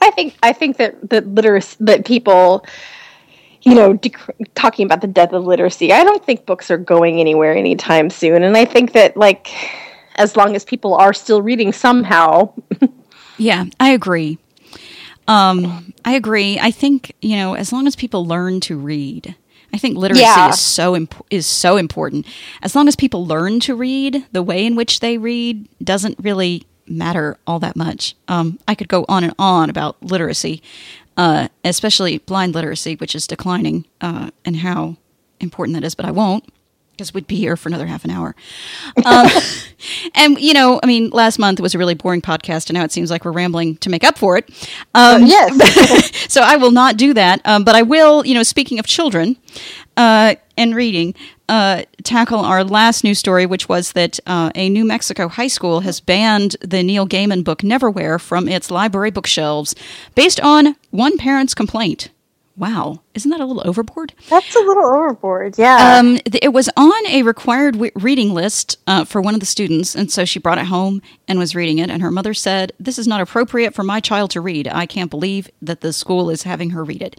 I think I think that that literacy that people you know, dec- talking about the death of literacy, I don't think books are going anywhere anytime soon. And I think that, like, as long as people are still reading somehow, Yeah, I agree. Um, I agree. I think you know, as long as people learn to read, I think literacy Yeah. is so imp- is so important. As long as people learn to read, the way in which they read doesn't really matter all that much. Um, I could go on and on about literacy, uh, especially blind literacy, which is declining, uh, and how important that is. But I won't because we'd be here for another half an hour. Um, and you know, I mean, last month was a really boring podcast, and now it seems like we're rambling to make up for it. Um, yes. so I will not do that. Um, but I will, you know, speaking of children uh, and reading, uh, tackle our last news story, which was that uh, a New Mexico high school has banned the Neil Gaiman book Neverwhere from its library bookshelves based on one parent's complaint. Wow, isn't that a little overboard? That's a little overboard. Yeah. Um, th- it was on a required w- reading list uh, for one of the students, and so she brought it home and was reading it. And her mother said, "This is not appropriate for my child to read. I can't believe that the school is having her read it."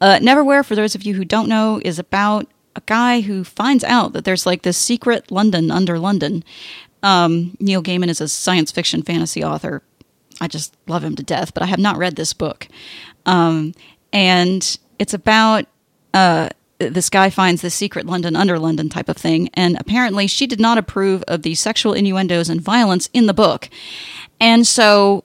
Uh, Neverwhere, for those of you who don't know, is about a guy who finds out that there's like this secret London under London. Um, Neil Gaiman is a science fiction fantasy author. I just love him to death, but I have not read this book. Um, and it's about uh, this guy finds the secret London under London type of thing, and apparently she did not approve of the sexual innuendos and violence in the book. And so,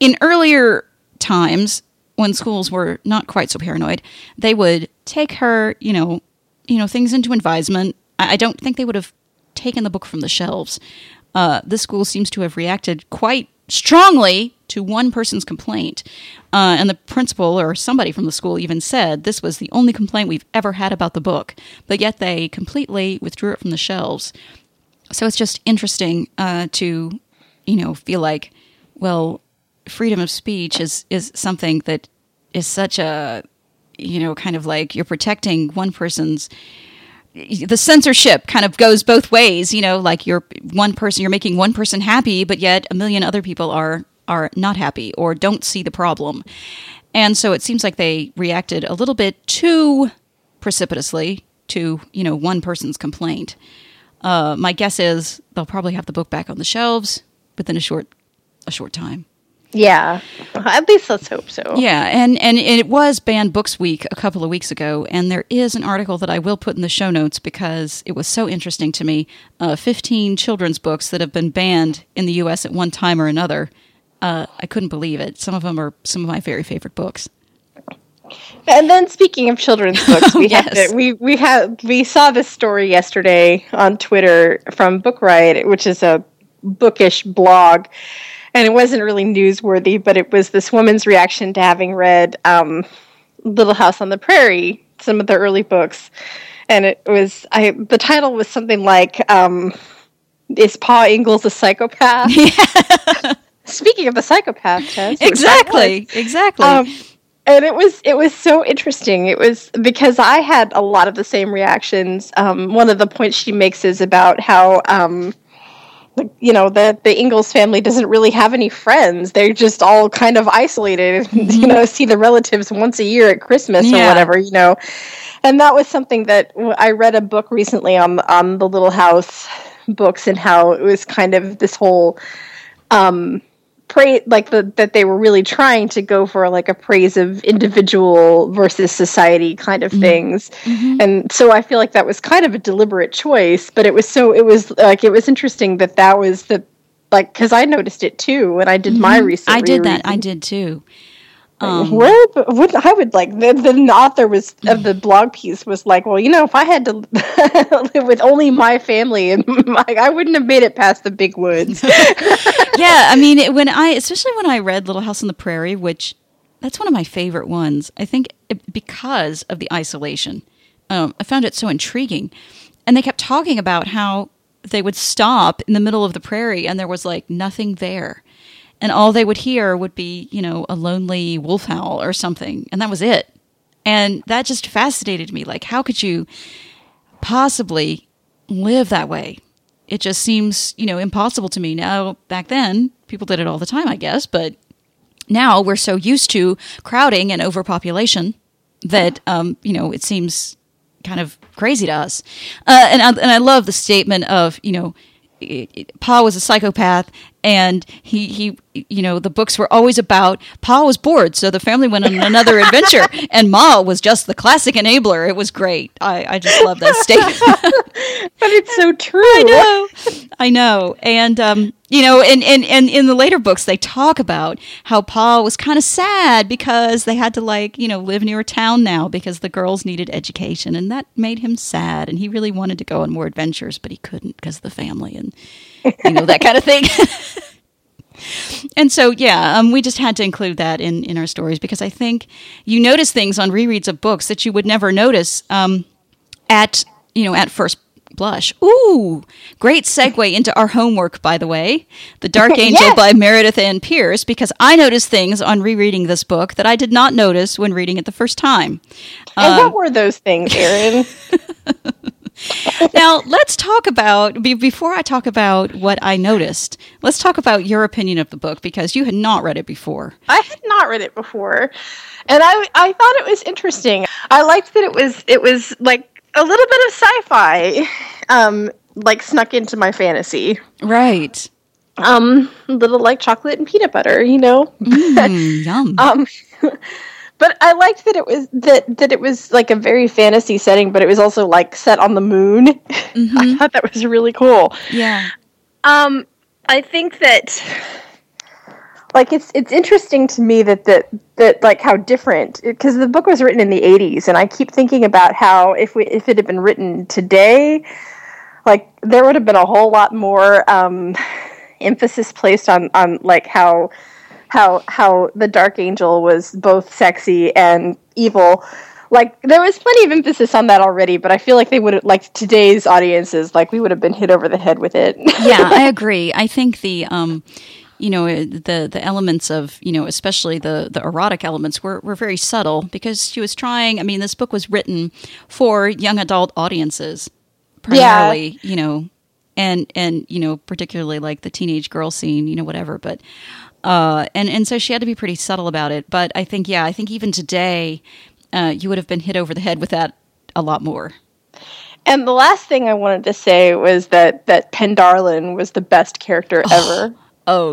in earlier times, when schools were not quite so paranoid, they would take her, you know, you know, things into advisement. I don't think they would have taken the book from the shelves. Uh, this school seems to have reacted quite strongly to one person's complaint. Uh, and the principal or somebody from the school even said this was the only complaint we've ever had about the book, but yet they completely withdrew it from the shelves. So it's just interesting uh, to, you know, feel like, well, freedom of speech is is something that is such a, you know, kind of like you're protecting one person's the censorship kind of goes both ways you know like you're one person you're making one person happy but yet a million other people are are not happy or don't see the problem and so it seems like they reacted a little bit too precipitously to you know one person's complaint uh, my guess is they'll probably have the book back on the shelves within a short a short time yeah. At least let's hope so. yeah, and and it was Banned Books Week a couple of weeks ago, and there is an article that I will put in the show notes because it was so interesting to me. Uh, Fifteen children's books that have been banned in the U.S. at one time or another. Uh, I couldn't believe it. Some of them are some of my very favorite books. And then speaking of children's books, we Yes. have to, we we have we saw this story yesterday on Twitter from Book Riot, which is a bookish blog, and it wasn't really newsworthy, but it was this woman's reaction to having read um, Little House on the Prairie, some of the early books, and it was I the title was something like um, "Is Pa Ingalls a psychopath?" Speaking of the psychopath test, which that was. Exactly, exactly. Um, and it was it was so interesting. It was because I had a lot of the same reactions. Um, one of the points she makes is about how um, you know the the Ingalls family doesn't really have any friends. They're just all kind of isolated. You know, see the relatives once a year at Christmas or whatever. You know, and that was something that I read a book recently on on the Little House books and how it was kind of this whole um praise like the that they were really trying to go for like a praise of individual versus society kind of mm-hmm. things mm-hmm. and so i feel like that was kind of a deliberate choice but it was so it was like it was interesting that that was the like because i noticed it too when i did my mm-hmm. research I did that. I did too. Um, Where would I would like the, the author was of the blog piece was like, well, you know, if I had to live with only my family and my, I wouldn't have made it past the big woods. Yeah, I mean, when I especially when I read Little House on the Prairie, which that's one of my favorite ones. I think it, because of the isolation, um, I found it so intriguing, and they kept talking about how they would stop in the middle of the prairie and there was like nothing there and all they would hear would be, you know, a lonely wolf howl or something, and that was it. And that just fascinated me. Like, how could you possibly live that way? It just seems, you know, impossible to me. Now, back then, people did it all the time, I guess, but now we're so used to crowding and overpopulation that, um, you know, it seems kind of crazy to us. Uh, and, I, and I love the statement of, you know, Pa was a psychopath, and he he you know the books were always about Pa was bored, so the family went on another adventure, and Ma was just the classic enabler. It was great. I I just love that statement. but it's so true. I know, I know, and um, you know, and, and, and in the later books, they talk about how Pa was kind of sad because they had to, like, you know, live near a town now because the girls needed education. And that made him sad. And he really wanted to go on more adventures, but he couldn't because of the family and, you know, that kind of thing. and so, yeah, um, we just had to include that in, in our stories because I think you notice things on rereads of books that you would never notice um, at, you know, at first blush. Ooh, great segue into our homework, by the way. The Darkangel yes. by Meredith Ann Pierce, because I noticed things on rereading this book that I did not notice when reading it the first time. And um, what were those things, Erin? now, let's talk about, before I talk about what I noticed, let's talk about your opinion of the book because you had not read it before. I had not read it before. And I, I thought it was interesting. I liked that it was it was like a little bit of sci-fi um like snuck into my fantasy. Right. Um a little like chocolate and peanut butter you know? Mm, yum. Um but i liked that it was that that it was like a very fantasy setting but it was also like set on the moon. Mm-hmm. i thought that was really cool. Yeah. Um i think that like it's it's interesting to me that that that like how different because the book was written in the 80s and I keep thinking about how if we if it had been written today like there would have been a whole lot more um, emphasis placed on on like how how how the dark angel was both sexy and evil. Like there was plenty of emphasis on that already but i feel like they would have like today's audiences like we would have been hit over the head with it. Yeah i agree. I think the um you know the the elements of you know especially the the erotic elements were were very subtle because she was trying. I mean, this book was written for young adult audiences primarily. Yeah. You know, and and you know particularly like the teenage girl scene. You know, whatever, but. Uh, and and so she had to be pretty subtle about it, but I think yeah, I think even today, uh, you would have been hit over the head with that a lot more. And the last thing I wanted to say was that that Pendarlon was the best character ever. Oh,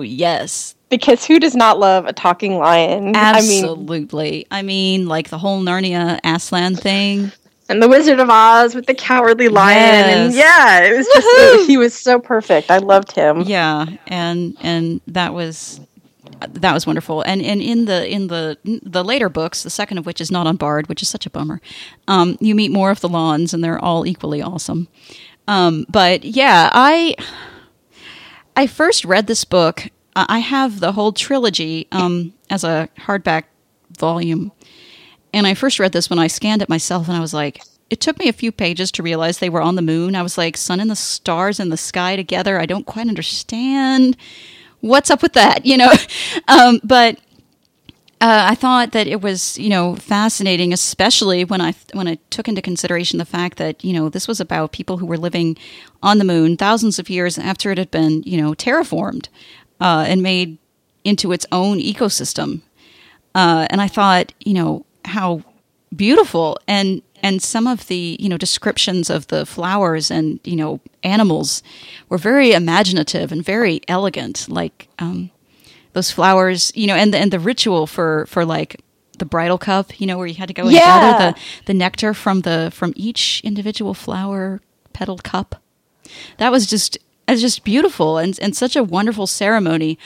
yes. Because who does not love a talking lion? Absolutely. I mean, I mean like the whole Narnia Aslan thing. And the Wizard of Oz with the cowardly lion. Yes. And yeah, it was just it, he was so perfect. I loved him. Yeah, and and that was that was wonderful. And and in the in the the later books, the second of which is not on Bard, which is such a bummer. Um, you meet more of the Lawns, and they're all equally awesome. Um, but yeah, I I first read this book. Uh, I have the whole trilogy um, as a hardback volume. And I first read this when I scanned it myself, and I was like, it took me a few pages to realize they were on the moon. I was like, sun and the stars in the sky together. I don't quite understand what's up with that, you know? um, but uh, I thought that it was, you know, fascinating, especially when I when I took into consideration the fact that you know this was about people who were living on the moon thousands of years after it had been, you know, terraformed uh, and made into its own ecosystem. Uh, and I thought, you know, how beautiful and and some of the you know descriptions of the flowers and you know animals were very imaginative and very elegant, like. Um, those flowers, you know, and the, and the ritual for for like the bridal cup, you know, where you had to go and yeah. gather the the nectar from the from each individual flower petal cup. That was just It's just beautiful and, and such a wonderful ceremony.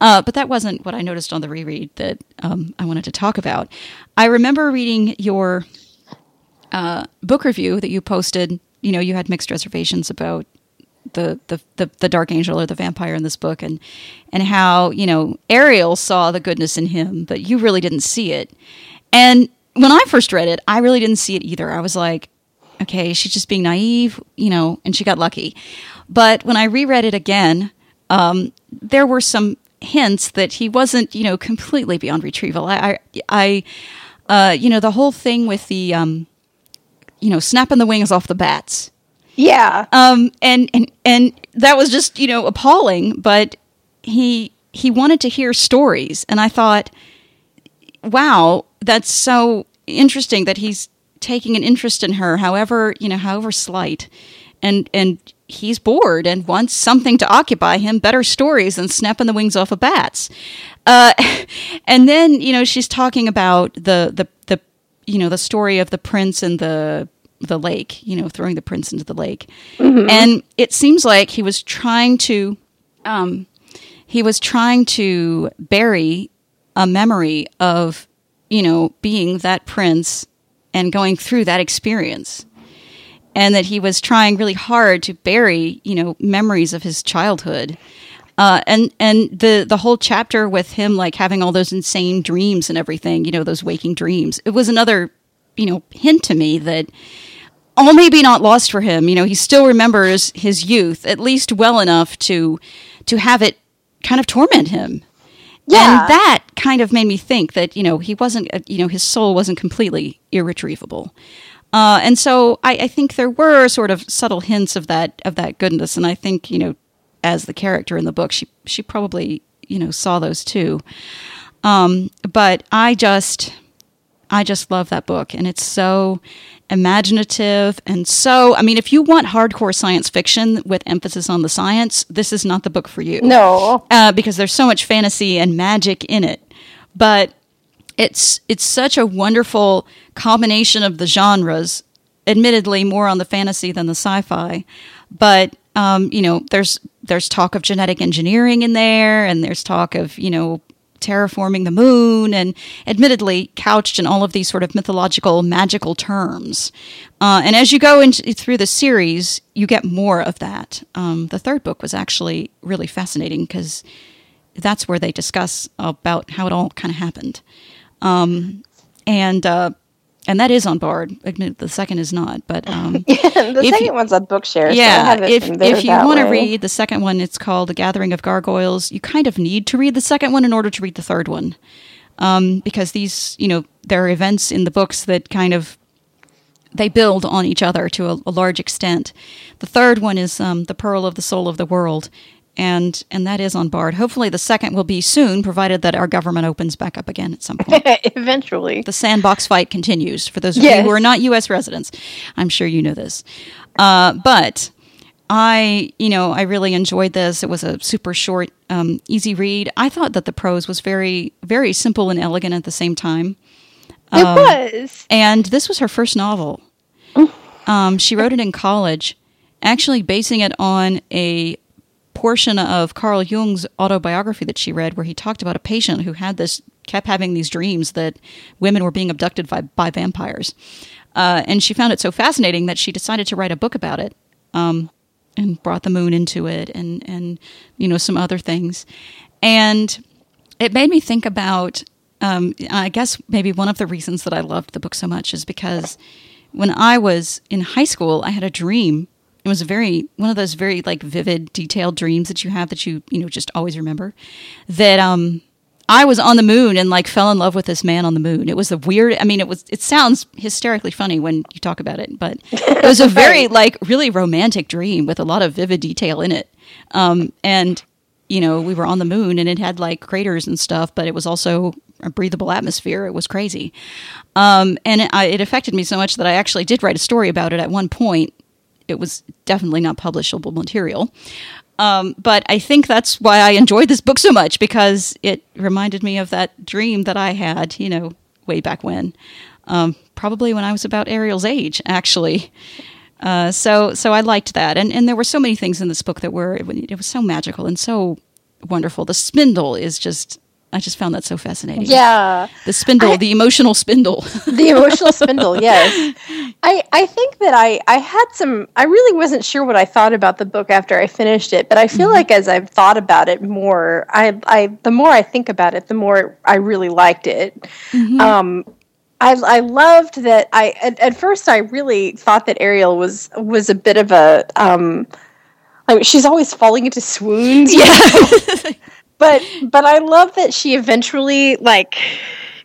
Uh, but that wasn't what I noticed on the reread that um, I wanted to talk about. I remember reading your uh, book review that you posted. You know, you had mixed reservations about the, the, the, the dark angel or the vampire in this book and and how, you know, Ariel saw the goodness in him, but you really didn't see it. And when I first read it, I really didn't see it either. I was like, okay, she's just being naive, you know, and she got lucky. But when I reread it again, um, there were some hints that he wasn't, you know, completely beyond retrieval. I, I, I uh, you know, the whole thing with the, um, you know, snapping the wings off the bats. Yeah. Um, and, and, and that was just, you know, appalling, but he, he wanted to hear stories. And I thought, wow, that's so interesting that he's taking an interest in her, however, you know, however slight. And, and he's bored and wants something to occupy him, better stories than snapping the wings off of bats. Uh, and then, you know, she's talking about the, the, the, you know, the story of the prince and the, the lake, you know, throwing the prince into the lake. Mm-hmm. And it seems like he was trying to, um, he was trying to bury a memory of, you know, being that prince and going through that experience. And that he was trying really hard to bury, you know, memories of his childhood. Uh, and and the the whole chapter with him like having all those insane dreams and everything, you know, those waking dreams. It was another, you know, hint to me that all maybe not lost for him. You know, he still remembers his youth at least well enough to to have it kind of torment him. Yeah. And that kind of made me think that, you know, he wasn't, uh, you know, his soul wasn't completely irretrievable. Uh, and so I, I, think there were sort of subtle hints of that of that goodness, and I think you know, as the character in the book, she she probably you know saw those too. Um, but I just I just love that book, and it's so imaginative. And so i mean if you want hardcore science fiction with emphasis on the science this is not the book for you. No. Uh, because there's so much fantasy and magic in it. But it's it's such a wonderful combination of the genres admittedly more on the fantasy than the sci-fi. But um, you know there's there's talk of genetic engineering in there and there's talk of you know terraforming the moon, and admittedly couched in all of these sort of mythological, magical terms. Uh, and as you go into, through the series, you get more of that. Um, the third book was actually really fascinating because that's where they discuss about how it all kind of happened. Um, and uh, and that is on Bard. The second is not, but um, yeah, the second you, one's on Bookshare. Yeah, so if if you want to read the second one, it's called The Gathering of Gargoyles. You kind of need to read the second one in order to read the third one, um, because these, you know, there are events in the books that kind of they build on each other to a, a large extent. The third one is um, the Pearl of the Soul of the World, and and that is on Bard. Hopefully, the second will be soon, provided that our government opens back up again at some point. Eventually, the sandbox fight continues. For those of yes. you who are not U.S. residents, I'm sure you know this. Uh, but I, you know, I really enjoyed this. It was a super short, um, easy read. I thought that the prose was very, very simple and elegant at the same time. It um, was, and this was her first novel. Um, she wrote it in college, actually basing it on a portion of Carl Jung's autobiography that she read where he talked about a patient who had this kept having these dreams that women were being abducted by, by vampires. Uh, and she found it so fascinating that she decided to write a book about it um, and brought the moon into it and, and, you know, some other things. And it made me think about, um, I guess maybe one of the reasons that I loved the book so much is because when I was in high school, I had a dream it was a very one of those very like vivid, detailed dreams that you have that you you know just always remember. That um, I was on the moon and like fell in love with this man on the moon. It was a weird. I mean, it was. It sounds hysterically funny when you talk about it, but it was a very like really romantic dream with a lot of vivid detail in it. Um, and you know, we were on the moon and it had like craters and stuff, but it was also a breathable atmosphere. It was crazy. Um, and it, I, it affected me so much that I actually did write a story about it at one point it was definitely not publishable material. Um, but I think that's why I enjoyed this book so much because it reminded me of that dream that I had, you know, way back when. Um, probably when I was about Ariel's age, actually. Uh, so so I liked that, and and there were so many things in this book that were it, it was so magical and so wonderful. The spindle is just I just found that so fascinating. Yeah. the spindle, I- the emotional spindle. the emotional spindle yes i i think that i i had some i really wasn't sure what i thought about the book after i finished it but i feel like as i've thought about it more i i the more i think about it the more i really liked it um I, I loved that I at, at first I really thought that Ariel was was a bit of a um I mean, she's always falling into swoons yeah, but but I love that she eventually like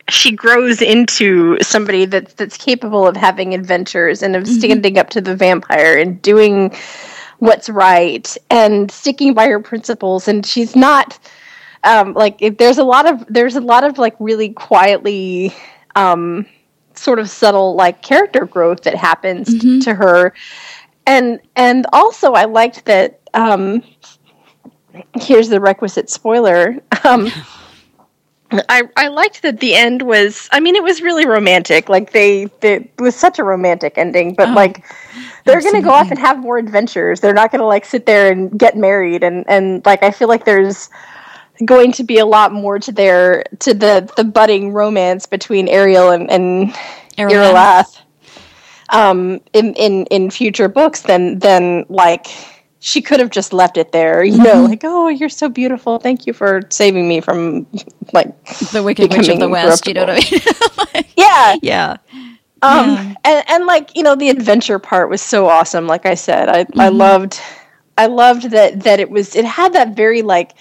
she grows into somebody that's that's capable of having adventures and of standing up to the vampire and doing what's right and sticking by her principles. And she's not um like if there's a lot of there's a lot of like really quietly um sort of subtle like character growth that happens t- to her. And and also I liked that um here's the requisite spoiler. Um, I I liked that the end was. I mean, it was really romantic. Like they, they it was such a romantic ending. But Oh, like, they're gonna go off and have more adventures. They're not gonna like sit there and get married. And and like I feel like there's going to be a lot more to their to the the budding romance between Ariel and and um, in in in future books than than like she could have just left it there, you know, like oh, you're so beautiful, thank you for saving me from like the Wicked Witch of the West. You know what I mean? yeah, yeah, um, Yeah. and and like you know the adventure part was so awesome. Like I said, I I Mm-hmm. loved I loved that that it was it had that very like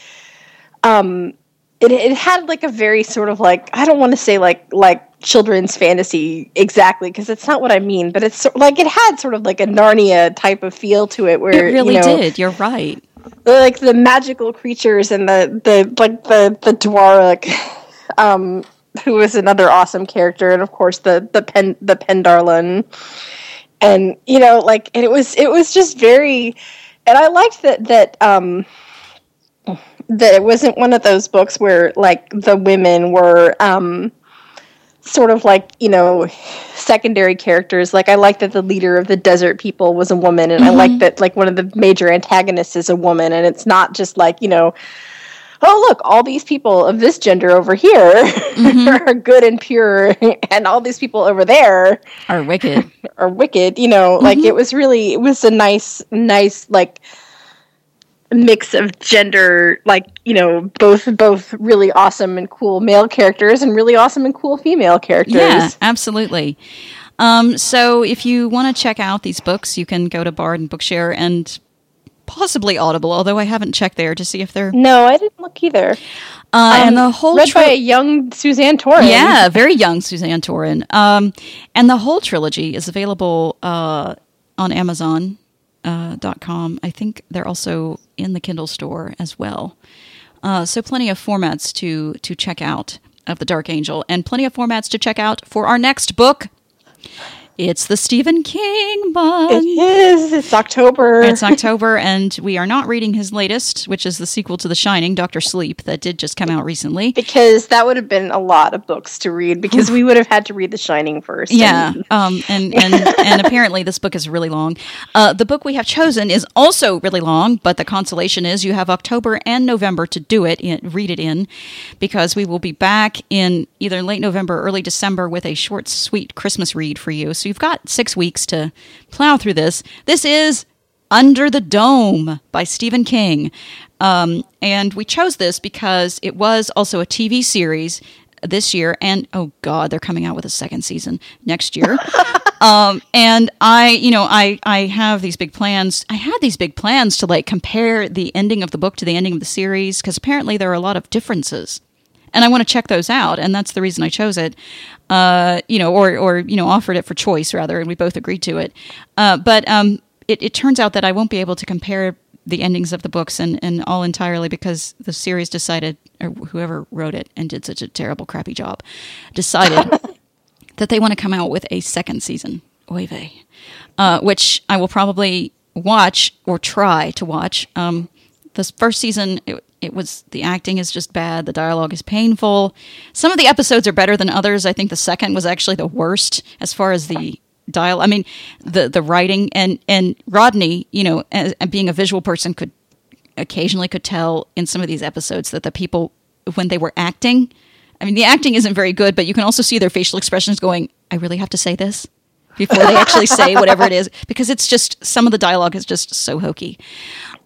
um it it had like a very sort of like I don't want to say like like children's fantasy exactly because it's not what I mean, but it's like it had sort of like a Narnia type of feel to it where it really you know, did. You're right. like the magical creatures and the the like the the Duaroc, um, who was another awesome character, and of course the the pen the Pendarlon, and you know like and it was it was just very, and I liked that that um that it wasn't one of those books where like the women were um sort of like you know secondary characters. Like i like that the leader of the desert people was a woman and i like mm-hmm. that like one of the major antagonists is a woman and it's not just like you know oh look all these people of this gender over here mm-hmm. are good and pure and all these people over there Are wicked. are wicked you know like mm-hmm. it was really it was a nice nice like mix of gender like you know both both really awesome and cool male characters and really awesome and cool female characters Yeah, absolutely. Um, so if you want to check out these books, you can go to Bard and Bookshare and possibly Audible, although I haven't checked there to see if they're. no i didn't look either Uh, and Um, the whole read tri- by a young suzanne Toren yeah, very young Suzanne Toren. Um, and the whole trilogy is available uh, on Amazon. Uh, com. I think they're also in the Kindle store as well. Uh, so plenty of formats to to check out of the Darkangel, and plenty of formats to check out for our next book. It's the Stephen King it month. is it's october It's October, and we are not reading his latest, which is the sequel to The Shining, Doctor Sleep, that did just come out recently. because that would have been a lot of books to read because we would have had to read the shining first Yeah, and- um, and and and apparently this book is really long. Uh, the book we have chosen is also really long, but the consolation is you have October and November to do it, in, read it in, because we will be back in either late November, or early December with a short, sweet Christmas read for you. So you've got six weeks to plow through this. This is Under the Dome by Stephen King. Um, and we chose this because it was also a TV series this year. And oh, God, they're coming out with a second season next year. um, and I, you know, I, I have these big plans. I had these big plans to like compare the ending of the book to the ending of the series because apparently there are a lot of differences and I want to check those out, and that's the reason I chose it. Uh, you know, or or you know, offered it for choice rather, and we both agreed to it. Uh, but um, it, it turns out that I won't be able to compare the endings of the books and, and all entirely because the series decided, or whoever wrote it and did such a terrible, crappy job, decided that they want to come out with a second season. Oy vey. Uh, which I will probably watch or try to watch. Um, this first season, it, it was the acting is just bad. The dialogue is painful. Some of the episodes are better than others. I think the second was actually the worst as far as the dial. I mean, the the writing and and Rodney, you know, as, being a visual person, could occasionally could tell in some of these episodes that the people when they were acting. I mean, the acting isn't very good, but you can also see their facial expressions going, I really have to say this before they actually say whatever it is, because it's just some of the dialogue is just so hokey.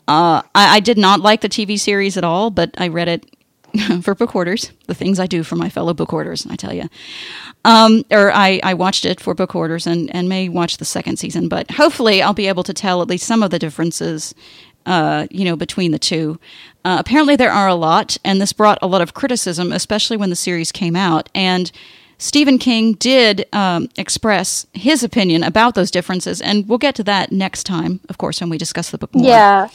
Uh, I, I, did not like the TV series at all, but I read it for Book Hoarders, the things I do for my fellow book hoarders, I tell you. Um, or I, I watched it for Book Hoarders and, and may watch the second season, but hopefully I'll be able to tell at least some of the differences uh, you know, between the two. Uh, apparently, there are a lot, and this brought a lot of criticism, especially when the series came out. And Stephen King did um, express his opinion about those differences, and we'll get to that next time, of course, when we discuss the book more. Yeah.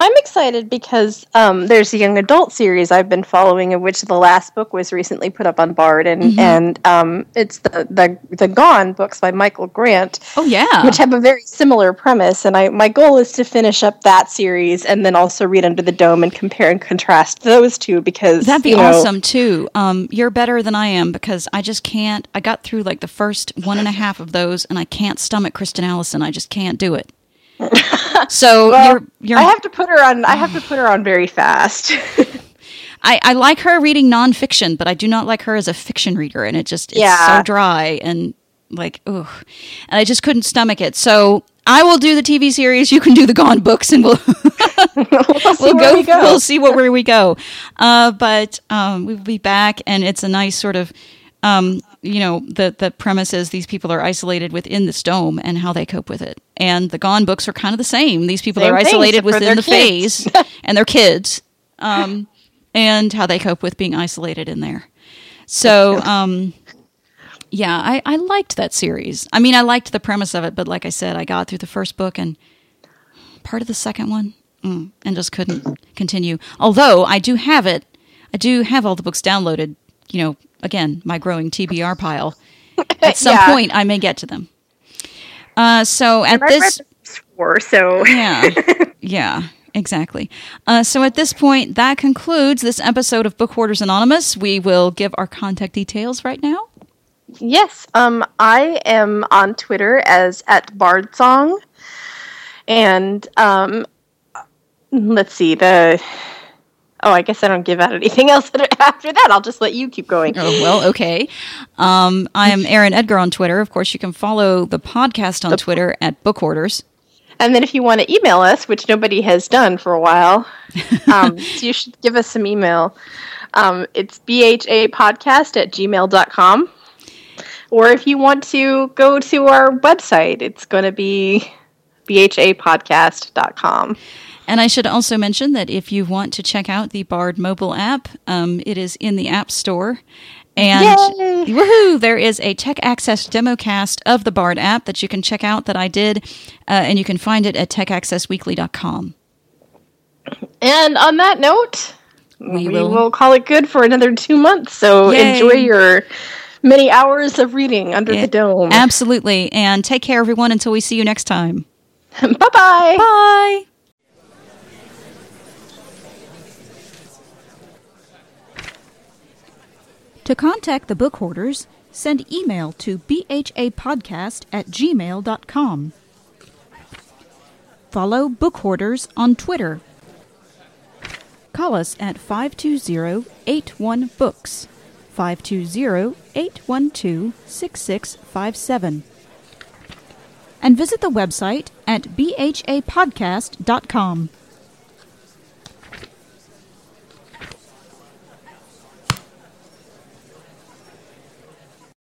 I'm excited because um, there's a young adult series I've been following, in which the last book was recently put up on Bard, and mm-hmm. and um, it's the, the the Gone books by Michael Grant. Oh yeah, which have a very similar premise. And I my goal is to finish up that series and then also read Under the Dome and compare and contrast those two because that'd be you know, awesome too. Um, you're better than I am because I just can't. I got through like the first one and a half of those, and I can't stomach Kristen Allison. I just can't do it. So well, you're, you're, I have to put her on. I have to put her on very fast. I, I like her reading nonfiction, but I do not like her as a fiction reader, and it just it's yeah. so dry and like ugh, and I just couldn't stomach it. So I will do the TV series. You can do the Gone books, and we'll we'll, we'll go, we go, We'll see what, where we go. Uh, but um, we'll be back, and it's a nice sort of um, you know, the the premise is these people are isolated within this dome and how they cope with it. And the Gone books are kind of the same. These people same are isolated within the FAYZ and their kids, um, and how they cope with being isolated in there. So, um, yeah, I, I liked that series. I mean, I liked the premise of it, but like I said, I got through the first book and part of the second one, mm, and just couldn't continue. Although I do have it, I do have all the books downloaded. You know, again, my growing TBR pile. At some yeah. point, I may get to them. Uh, so at this, before, so yeah, yeah, exactly. Uh, so at this point, that concludes this episode of Book Hoarders Anonymous. We will give our contact details right now. Yes, um, I am on Twitter as at Bardsong, and um, let's see the Oh, I guess I don't give out anything else after that. I'll just let you keep going. Oh, well, okay. Um, I am Erin Edgar on Twitter. Of course, you can follow the podcast on the Twitter at Book Hoarders. And then if you want to email us, which nobody has done for a while, um, so you should give us some email. Um, it's bhapodcast at gmail.com. Or if you want to go to our website, it's going to be bhapodcast.com. And I should also mention that if you want to check out the Bard mobile app, um, it is in the App Store. And Yay! woohoo, there is a tech access demo cast of the Bard app that you can check out that I did, uh, and you can find it at techaccessweekly.com. And on that note, we, we will. will. call it good for another two months. So Yay. enjoy your many hours of reading under the dome. Absolutely. And take care, everyone, until we see you next time. Bye-bye. Bye. To contact the book hoarders, send email to bhapodcast at gmail.com. Follow Book Hoarders on Twitter. Call us at 520-81-BOOKS, 520-812-6657. And visit the website at bhapodcast.com.